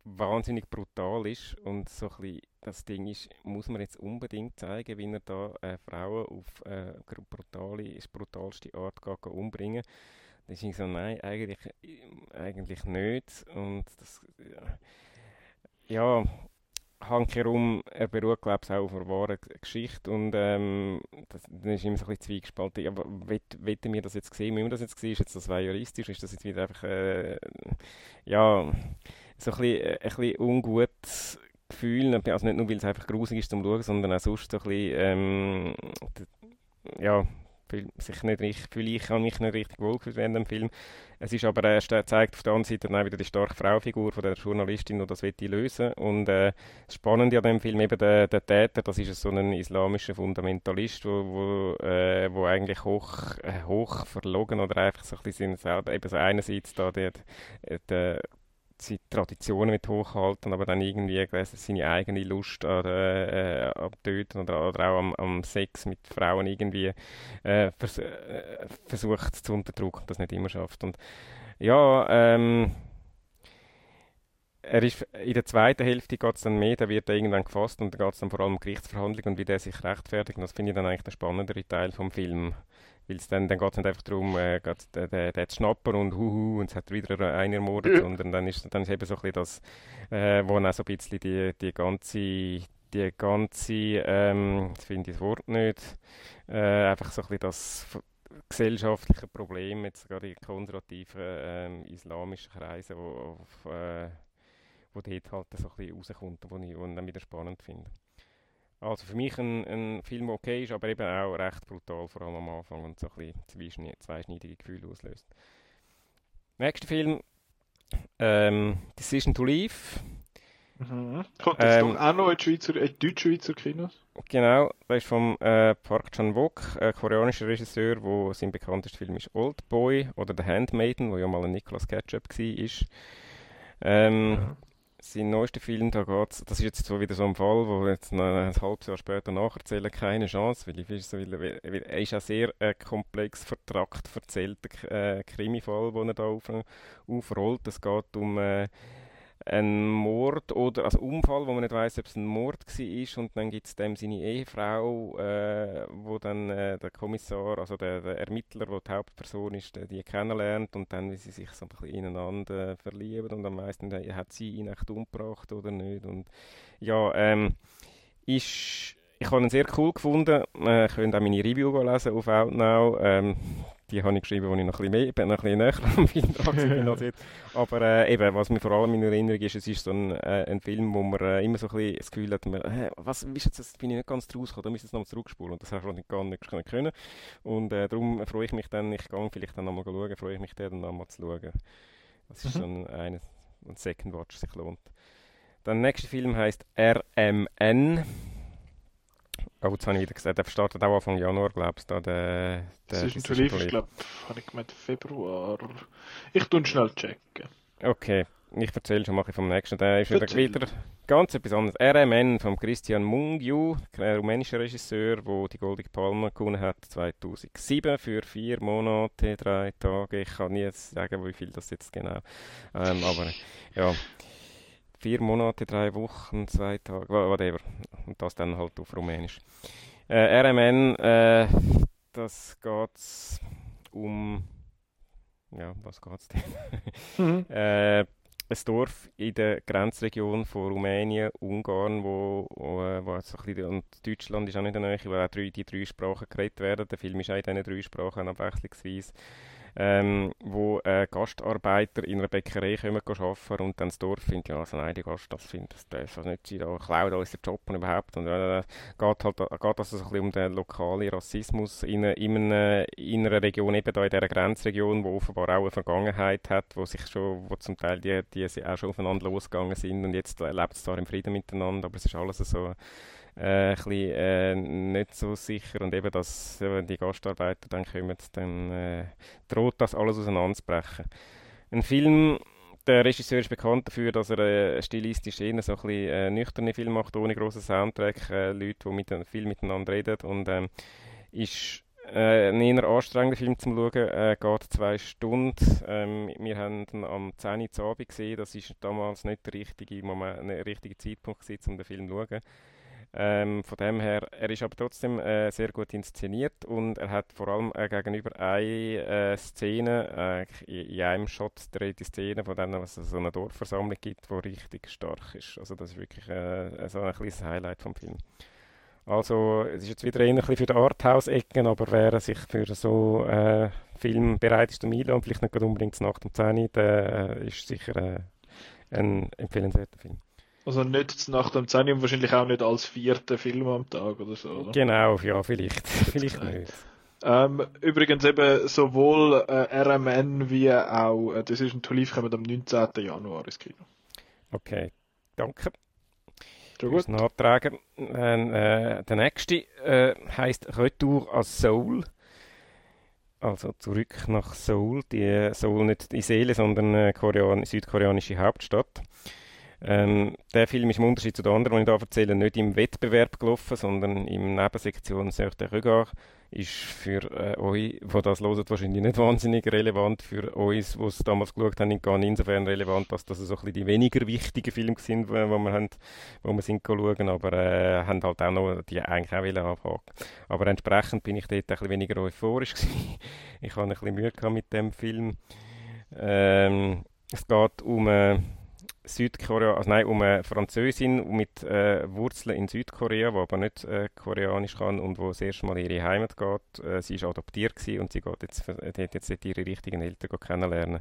wahnsinnig brutal ist und so ein bisschen das Ding ist, muss man jetzt unbedingt zeigen, wie er da äh, Frauen auf äh, brutale, brutalste Art geht, umbringen. Dann ist ich so, nein, eigentlich, eigentlich nicht. Und das, ja, hankerum, er beruht, glaube ich, auch auf einer wahren Geschichte und ähm, das, dann ist immer so ein bisschen zwiegespalten. Ja, wetten wir das jetzt sehen? Wie wir das jetzt sehen? Ist jetzt das voyeuristisch? Ist das jetzt wieder einfach, äh, ja, so ein bisschen, äh, ein bisschen ungutes Gefühl, also nicht nur, weil es einfach grusig ist zum Schauen, sondern auch sonst so ein bisschen, ähm, ja, fühle sich nicht richtig, fühle habe mich nicht richtig wohlgefühlt während dem Film. Es ist aber erst äh, zeigt auf der anderen Seite dann wieder die starke Fraufigur von der Journalistin, die das will lösen und äh, das Spannende an dem Film eben der, der Täter, das ist so ein islamischer Fundamentalist, wo, wo, äh, wo eigentlich hoch, äh, hoch verlogen oder einfach so ein bisschen eben so einerseits da der seine Traditionen mit hochhalten, aber dann irgendwie seine eigene Lust an, äh, am Töten oder, oder auch am, am, Sex mit Frauen irgendwie äh, vers äh, versucht zu unterdrücken und das nicht immer schafft. Und ja, ähm, er ist, in der zweiten Hälfte geht es dann mehr, da wird er irgendwann gefasst und da geht es dann vor allem um Gerichtsverhandlungen und wie der sich rechtfertigt. Und das finde ich dann eigentlich der spannendere Teil vom Film. Weil dann, dann geht es nicht einfach darum, äh, der, der, der hat Schnapper und huhu und es hat wieder einen ermordet, ja. sondern dann ist, dann ist eben so ein bisschen das, äh, wo dann auch so ein bisschen die, die ganze, die ganze, ähm, jetzt finde ich das Wort nicht, äh, einfach so ein bisschen das gesellschaftliche Problem, jetzt gerade in konservativen ähm, islamischen Kreisen, wo, auf, äh, wo dort halt so ein bisschen rauskommt, wo ich, wo ich dann wieder spannend finde. Also für mich ein, ein Film, der okay ist, aber eben auch recht brutal, vor allem am Anfang und so ein bisschen zweischneidige Gefühle auslöst. Nächster Film, ähm, Decision to Leave. Mhm. Kommt das ähm, doch auch noch in, Schweizer, in Deutsch-Schweizer Kinos? Genau, das ist vom äh, Park Chan-wook, ein koreanischer Regisseur, wo sein bekanntester Film ist Old Boy oder The Handmaiden, wo ja mal ein Nicolas Ketchup war. Ähm, ja sein neuester Film, da geht's, das ist jetzt so wieder so ein Fall, wo jetzt ein, ein halbes Jahr später nacherzählen, keine Chance, weil, ich, weil er ist ein sehr äh, komplex vertrackt erzählter äh, Krimifall, den er da auf, aufrollt. Es geht um äh, ein Mord oder also Unfall, wo man nicht weiß, ob es ein Mord war und dann gibt es dem seine Ehefrau, äh, wo dann äh, der Kommissar, also der, der Ermittler, der die Hauptperson ist, die kennenlernt und dann, wie sie sich so ein bisschen ineinander verlieben und am meisten äh, hat sie ihn echt umgebracht oder nicht und ja, ähm, ist ich habe ihn sehr cool gefunden. Äh, könnt auch meine Review lesen auf Outnow. Ähm, die habe ich geschrieben, als ich noch ein bisschen mehr, noch ein bisschen näher am Film dran war. Aber äh, eben, was mir vor allem in Erinnerung ist, es ist so ein, äh, ein Film, wo man äh, immer so ein bisschen das Gefühl hat, man, äh, was ist jetzt, das bin ich nicht ganz rausgekommen, da müssen wir nochmal zurückspulen. Und das habe ich gar nicht können. Und äh, darum freue ich mich dann, ich gehe vielleicht dann nochmal schauen, freue ich mich dann nochmal zu schauen. Das ist mhm. dann ein, ein Second Watch, sich lohnt. Dann der nächste Film heißt RMN. Oh, jetzt habe ich wieder gesagt, der startet auch Anfang Januar, glaubst du? Der, der das ist ein Tarif, ich glaube, habe ich gemeint Februar. Ich tue schnell checken. Okay. ich erzähle schon mal vom nächsten. Der ist wieder, wieder ganz etwas anderes. RMN von Christian Mungiu, ein rumänischer Regisseur, der die Goldige Palme gewonnen hat 2007 für vier Monate, drei Tage. Ich kann nie sagen, wie viel das jetzt genau. Ähm, aber ja, vier Monate, drei Wochen, zwei Tage, whatever. Und das dann halt auf Rumänisch. Äh, RMN, äh, das geht um ja, was geht es denn? mhm. äh, ein Dorf in der Grenzregion von Rumänien, Ungarn, wo, wo, wo so ein bisschen, und Deutschland ist auch nicht in der Nähe, wo auch drei, die drei Sprachen geredet werden. Der Film ist auch in diesen drei Sprachen abwechslungsweise ähm, wo äh, Gastarbeiter in einer Bäckerei kommen arbeiten und dann das Dorf findet, ja, also nein, die Gast, das findet, das darf das nicht sein, da klaut unseren Job und überhaupt. Und äh, geht halt geht also so ein bisschen um den lokalen Rassismus in, in, einer, in einer Region, eben da in dieser Grenzregion, wo offenbar auch eine Vergangenheit hat, wo sich schon, wo zum Teil die, die auch schon aufeinander losgegangen sind. Und jetzt äh, lebt es zwar im Frieden miteinander, aber es ist alles so äh, ein bisschen, äh, nicht so sicher und eben, dass wenn die Gastarbeiter dann kommen, dann äh, droht das alles auseinanderzubrechen. Ein Film, der Regisseur ist bekannt dafür, dass er äh, stilistisch eher so ein bisschen äh, nüchterne Film macht, ohne grossen Soundtrack, äh, Leute, die mit, viel miteinander reden und ähm, ist äh, ein eher anstrengender Film zum Schauen, äh, geht zwei Stunden. Ähm, wir haben ihn am 10 Uhr Abend gesehen, das war damals nicht der richtige, Moment, der richtige Zeitpunkt gewesen, um den Film zu schauen. Ähm, von dem her, er ist aber trotzdem äh, sehr gut inszeniert und er hat vor allem äh, gegenüber eine äh, Szene, äh, in, einem Shot dreht die Szene, von denen es so eine Dorfversammlung gibt, die richtig stark ist. Also das ist wirklich äh, so ein kleines Highlight vom Film. Also es ist jetzt wieder ein bisschen für die Arthouse-Ecken, aber wer sich für so äh, Film bereit ist, Milo und vielleicht nicht unbedingt Nacht um 10 Uhr, der äh, ist sicher äh, ein empfehlenswerter Film. Also nicht nach dem 10 und wahrscheinlich auch nicht als vierter Film am Tag oder so, oder? Genau, ja, vielleicht. vielleicht nicht. Ähm, übrigens eben sowohl äh, RMN wie auch äh, das ist ein Tulif kommen am 19. Januar ins Kino. Okay, danke. Schon gut. Nachtragen. Äh, der nächste äh, heißt Retour à Seoul. Also zurück nach Seoul. Die Seoul nicht die Seele, sondern äh, Korean südkoreanische Hauptstadt. Ähm, der Film ist im Unterschied zu den anderen, die ich hier erzähle, nicht im Wettbewerb gelaufen, sondern im Nebensektion Sœur de Regard. Ist für äh, euch, die das hören, wahrscheinlich nicht wahnsinnig relevant. Für uns, die es damals geschaut haben, gar insofern relevant, dass das so ein bisschen die weniger wichtigen Filme sind, die wir, haben, wo wir sind schauen, aber äh, haben halt auch noch die eigentlich auch wollen abhaken. Aber entsprechend bin ich dort ein bisschen weniger euphorisch gewesen. ich hatte ein bisschen Mühe mit dem Film. Ähm, es geht um... Äh, Südkorea, also nein, um eine Französin mit äh, Wurzeln in Südkorea, die aber nicht äh, Koreanisch kann und wo das erste Mal in ihre Heimat geht. Äh, sie ist adoptiert und sie geht jetzt, hat jetzt ihre richtigen Eltern kennenlernen.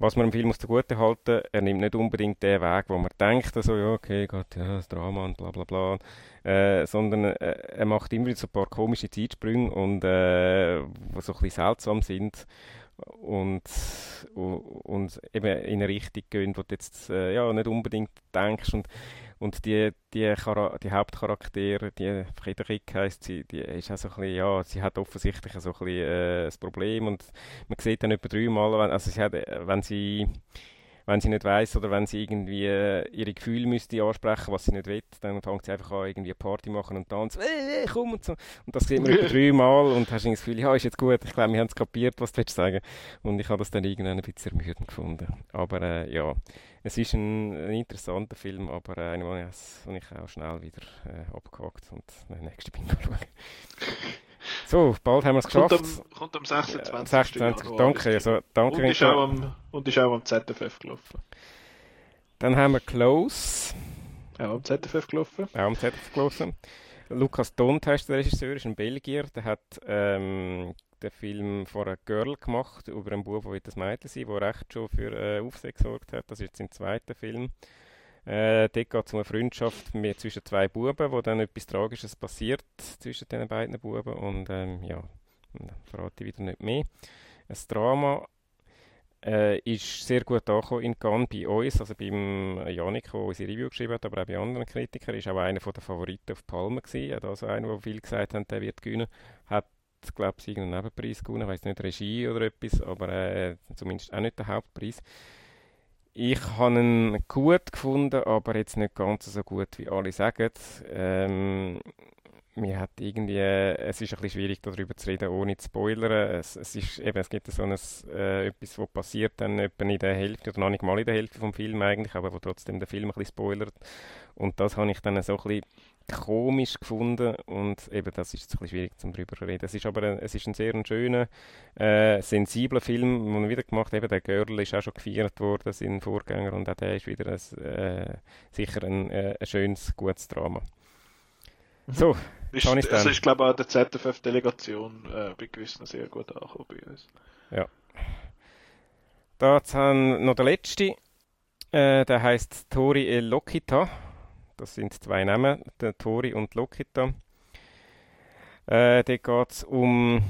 Was man im Film muss zugute halten, er nimmt nicht unbedingt den Weg, wo man denkt, also ja, okay, geht ja, das Drama und bla bla bla, äh, sondern äh, er macht immer so ein paar komische Zeitsprünge und äh, die so ein bisschen seltsam sind und, und eben in eine Richtung gehen, wo du jetzt äh, ja, nicht unbedingt denkst. Und, und die, die, die Hauptcharaktere, die Friederike heisst sie, die ist auch so ein bisschen, ja, sie hat offensichtlich so ein bisschen äh, das Problem und man sieht dann etwa dreimal, also sie hat, äh, wenn sie wenn sie nicht weiß oder wenn sie irgendwie äh, ihre Gefühle müsste ansprechen, was sie nicht will, dann fängt sie einfach an, irgendwie eine Party machen und tanzen, äh, äh, komm und so. Und das sieht man etwa dreimal und hast das Gefühl, ja, ist jetzt gut, ich glaube, wir haben es kapiert, was du willst sagen. Und ich habe das dann irgendwann ein bisschen ermüdend gefunden. Aber äh, ja, es ist ein, ein, interessanter Film, aber äh, einer, den ich auch schnell wieder äh, abgehakt und den nächsten bin schauen. So, bald haben wir es geschafft. Kommt am, kommt am 26. 26. Danke, also, danke. Und ist, auch am, und ist auch am ZFF gelaufen. Dann haben wir Close. Auch am ZFF gelaufen. Auch am ZFF gelaufen. Lukas Dont heißt der Regisseur, ist ein Belgier. Der hat ähm, den Film von einer Girl gemacht, über einen Bub, der das Mädchen sein der recht schon für äh, Aufsehen gesorgt hat. Das ist jetzt sein zweiter Film. Äh, dort geht es um eine Freundschaft mit, zwischen zwei Buben, wo dann etwas Tragisches passiert zwischen den beiden Buben. Und ähm, ja, verrate ich wieder nicht mehr. Ein Drama äh, ist sehr gut angekommen in Cannes bei uns, also beim Janik, der unsere Review geschrieben hat, aber auch bei anderen Kritikern. Ist auch einer der Favoriten auf Palme gewesen. Also einer, der viel gesagt hat, der wird gewinnen. Hat, glaube ich, irgendeinen Nebenpreis gewonnen. Ich weiß nicht, Regie oder etwas, aber äh, zumindest auch nicht den Hauptpreis. Ich habe ihn gut gefunden, aber jetzt nicht ganz so gut, wie alle sagen. Ähm, mir hat irgendwie, es ist ein bisschen schwierig darüber zu reden, ohne zu spoilern. Es, es, ist, eben, es gibt so ein, äh, etwas, was passiert dann etwa in der Hälfte, oder noch nicht mal in der Hälfte vom Film eigentlich, aber wo trotzdem der Film ein bisschen spoilert. Und das habe ich dann so ein bisschen komisch gefunden und eben das ist ein bisschen schwierig zum darüber zu reden. Es ist aber ein, es ist ein sehr schöner, äh, sensibler Film, den man wieder gemacht hat. Der Girl ist auch schon gefeiert worden, sein Vorgänger, und auch der ist wieder ein, äh, sicher ein, äh, ein schönes, gutes Drama. Mhm. So, ist, also ist, glaube ich, auch der ZFF-Delegation äh, bei gewissen sehr gut angekommen bei uns. Ja. Da haben noch der letzte, äh, der heißt Tori El Lokita. Das sind zwei Namen, der Tori und Lokita. Äh, da geht es um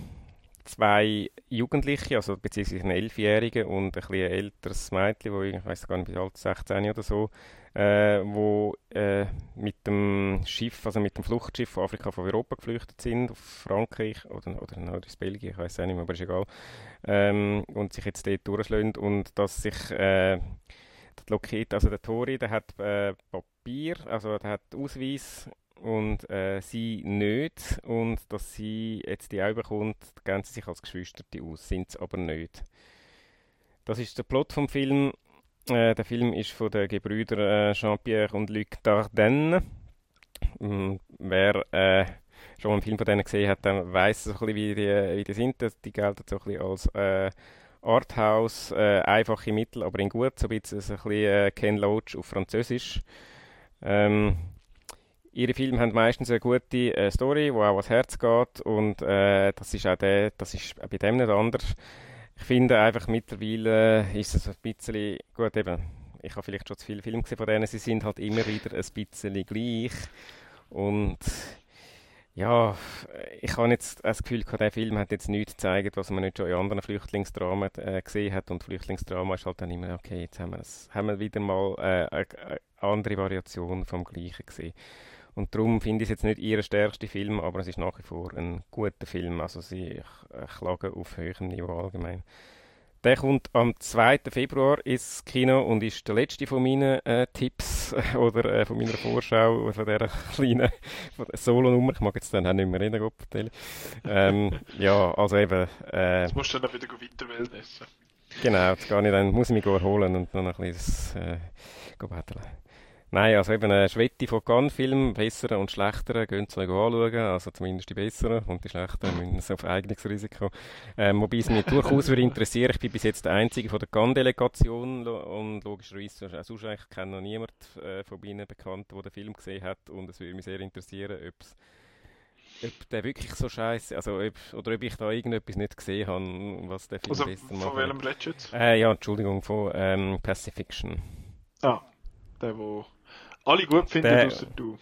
zwei Jugendliche, also beziehungsweise einen Elfjährigen und ein bisschen älteres Mädchen, wo ich weiß gar nicht, wie alt, 16 oder so, äh, wo äh, mit dem Schiff, also mit dem Fluchtschiff von Afrika von Europa geflüchtet sind, auf Frankreich oder, oder aus Belgien, ich weiß es nicht mehr, aber ist egal, ähm, und sich jetzt dort durchschlagen und dass sich äh, der Lokit, also der Tori, der hat äh, Papier, also der hat Ausweis und äh, sie nicht und dass sie jetzt die auch bekommt, geben sie sich als Geschwister aus, sind sie aber nicht. Das ist der Plot vom Film äh, der Film ist von den Gebrüdern äh, Jean-Pierre und Luc Dardenne. Mhm, wer äh, schon einen Film von denen gesehen hat, weiß so ein bisschen, wie die, wie die sind. Die gelten so ein bisschen als äh, Arthouse, äh, einfache Mittel, aber in gut, so ein bisschen, so Ken Loach auf Französisch. Ähm, ihre Filme haben meistens eine gute äh, Story, die auch ans Herz geht und äh, das ist auch der, das ist bei dem nicht anders. Ich finde einfach mittlerweile ist es ein bisschen, gut eben, ich habe vielleicht schon zu viele Filme gesehen von denen, sie sind halt immer wieder ein bisschen gleich und ja, ich habe jetzt das Gefühl, der Film hat jetzt nichts gezeigt, was man nicht schon in anderen Flüchtlingsdramen äh, gesehen hat. Und Flüchtlingsdrama ist halt dann immer, okay, jetzt haben wir, das, haben wir wieder mal äh, eine andere Variation vom Gleichen gesehen. Und darum finde ich es jetzt nicht ihr stärkster Film, aber es ist nach wie vor ein guter Film. Also sie klagen auf höherem Niveau allgemein. Der kommt am 2. Februar ins Kino und ist der letzte von meinen äh, Tipps oder äh, von meiner Vorschau von dieser kleinen Solo-Nummer. Ich mag jetzt dann auch nicht mehr reden, Gott ähm, Ja, also eben... Äh, jetzt musst du dann wieder weiter Wellnessen. Genau, jetzt gehe ich dann, muss ich mich erholen und dann ein bisschen äh, betteln. Nein, also eben eine Schwette von Cannes-Filmen, bessere und schlechtere, gehen Sie anschauen, also zumindest die besseren und die schlechteren müssen es auf eigenes Risiko. Ähm, wobei es mich durchaus würde interessieren, ich bin bis jetzt der Einzige von der Cannes-Delegation und logischerweise auch sonst eigentlich kenne noch niemand äh, von Ihnen bekannt, der den Film gesehen hat und es würde mich sehr interessieren, ob der wirklich so scheiße, also ob, oder ob ich da irgendetwas nicht gesehen habe, was der Film also, besser macht. Von welchem redest äh, Ja, Entschuldigung, von ähm, Pacifiction. Ah, der, wo alle gut finden, der, außer du.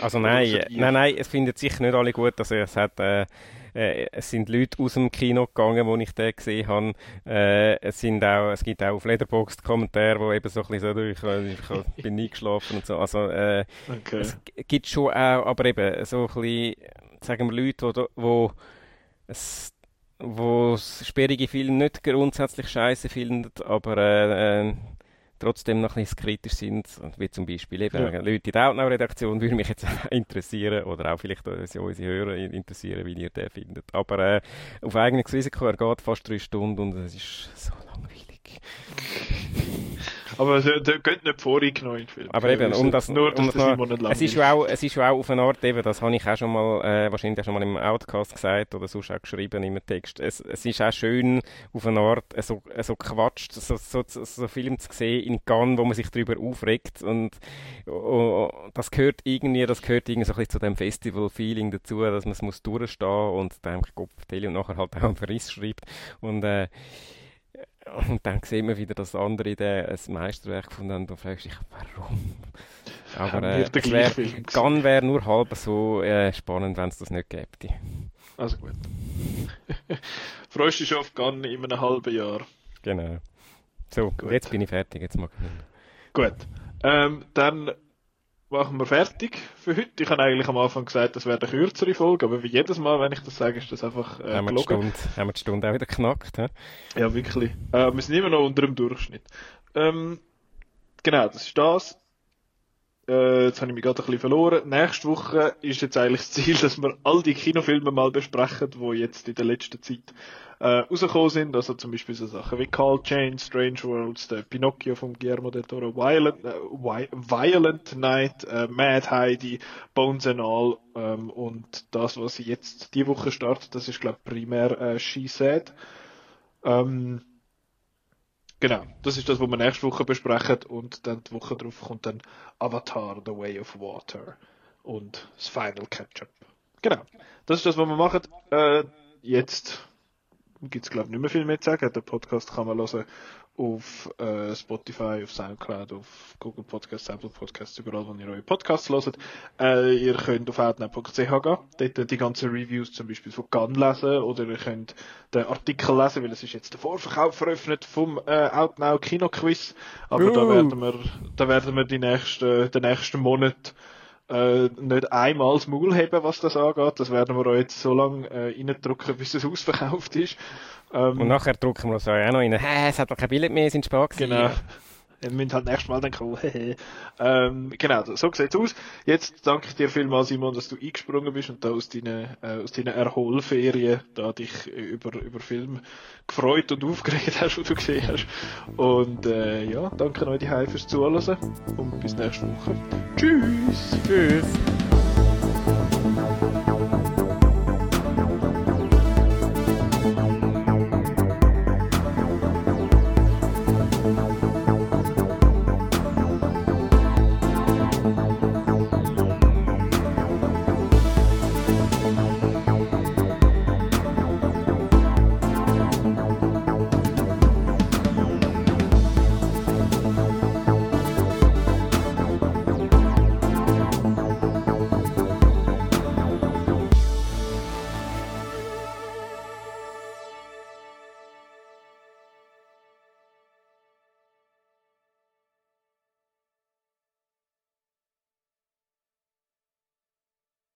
Also nein, nein, nein, es finden sicher nicht alle gut. Also es hat, äh, äh, es sind Leute aus dem Kino gegangen, wo ich den gesehen habe. Äh, es, sind auch, es gibt auch auf Letterboxd Kommentare, wo eben so ein bisschen so, ich, ich bin nie geschlafen und so. Also äh, okay. es gibt schon auch, aber eben so ein bisschen, sagen wir Leute, wo, wo es wo sperrige Filme nicht grundsätzlich scheiße finden, aber äh, äh trotzdem noch ein bisschen kritisch sind, wie zum Beispiel eben ja. Leute in der Outnow-Redaktion, würde mich jetzt interessieren, oder auch vielleicht unsere Hörer interessieren, wie ihr den findet. Aber äh, auf eigenes Risiko, er geht fast drei Stunden und es ist so langweilig. Aber der geht nicht voreingenommen in Film. Aber eben, um das, nur, um das noch, es ist ja auch, es ist auch auf eine Art, eben, das habe ich auch schon mal, äh, wahrscheinlich auch schon mal im Outcast gesagt oder sonst auch geschrieben im Text. Es, es ist auch schön, auf eine Art, so, so Quatsch, so, so, so, so Film zu sehen in Cannes, wo man sich darüber aufregt und oh, das gehört irgendwie, das gehört irgendwie so ein bisschen zu dem Festival-Feeling dazu, dass man es muss durchstehen und dann Kopf und nachher halt auch einen Verriss schreibt und äh, und dann sehen wir wieder, dass andere der ein Meisterwerk gefunden haben und fragst dich, warum? Aber äh, es wär, Gun wäre nur halb so äh, spannend, wenn es das nicht gäbe. Also gut. Freust dich auf Gun in einem halben Jahr? Genau. So, gut. jetzt bin ich fertig, jetzt mag ich nicht Gut. Ähm, dann machen wir fertig für heute. Ich habe eigentlich am Anfang gesagt, das wäre eine kürzere Folge, aber wie jedes Mal, wenn ich das sage, ist das einfach äh, haben, wir die Stunde, haben wir die Stunde auch wieder geknackt. He? Ja, wirklich. Äh, wir sind immer noch unter dem Durchschnitt. Ähm, genau, das ist das. Äh, jetzt habe ich mich gerade ein bisschen verloren. Nächste Woche ist jetzt eigentlich das Ziel, dass wir all die Kinofilme mal besprechen, die jetzt in der letzten Zeit äh, rausgekommen sind. Also zum Beispiel so Sachen wie Call Chain, Strange Worlds, der Pinocchio von Guillermo del Toro, Violent, äh, Violent Night, äh, Mad Heidi, Bones and All ähm, und das, was jetzt die Woche startet, das ist glaube ich primär äh, She Said. Ähm, Genau, das ist das, was wir nächste Woche besprechen und dann die Woche darauf kommt dann Avatar, The Way of Water und das Final Catch-up. Genau, das ist das, was wir machen. Äh, jetzt gibt es glaube ich nicht mehr viel mehr zu sagen. Der Podcast kann man hören auf äh, Spotify, auf Soundcloud, auf Google Podcasts, Apple Podcasts, überall, wo ihr eure Podcasts hört. Äh, ihr könnt auf outnow.ch gehen, dort die ganzen Reviews zum Beispiel von Gun lesen oder ihr könnt den Artikel lesen, weil es ist jetzt der Vorverkauf veröffentlicht vom äh, Outnow Kino-Quiz. Aber uh. da werden wir, da werden wir die nächsten, den nächsten Monat äh, nicht einmal das Maul heben, was das angeht. Das werden wir auch jetzt so lange äh, reindrücken, bis es ausverkauft ist. Ähm, Und nachher drucken wir es auch noch rein. Hä, es hat doch kein Billett mehr, sind Spaß Genau. Wir müssen halt nächstes Mal dann kommen. ähm, genau, so sieht's aus. Jetzt danke ich dir vielmals, Simon, dass du eingesprungen bist und da aus deinen, äh, aus deinen Erholferien da dich über, über Film gefreut und aufgeregt hast, was du gesehen hast. Und äh, ja, danke euch die fürs Zuhören und bis nächste Woche. Tschüss! Tschüss!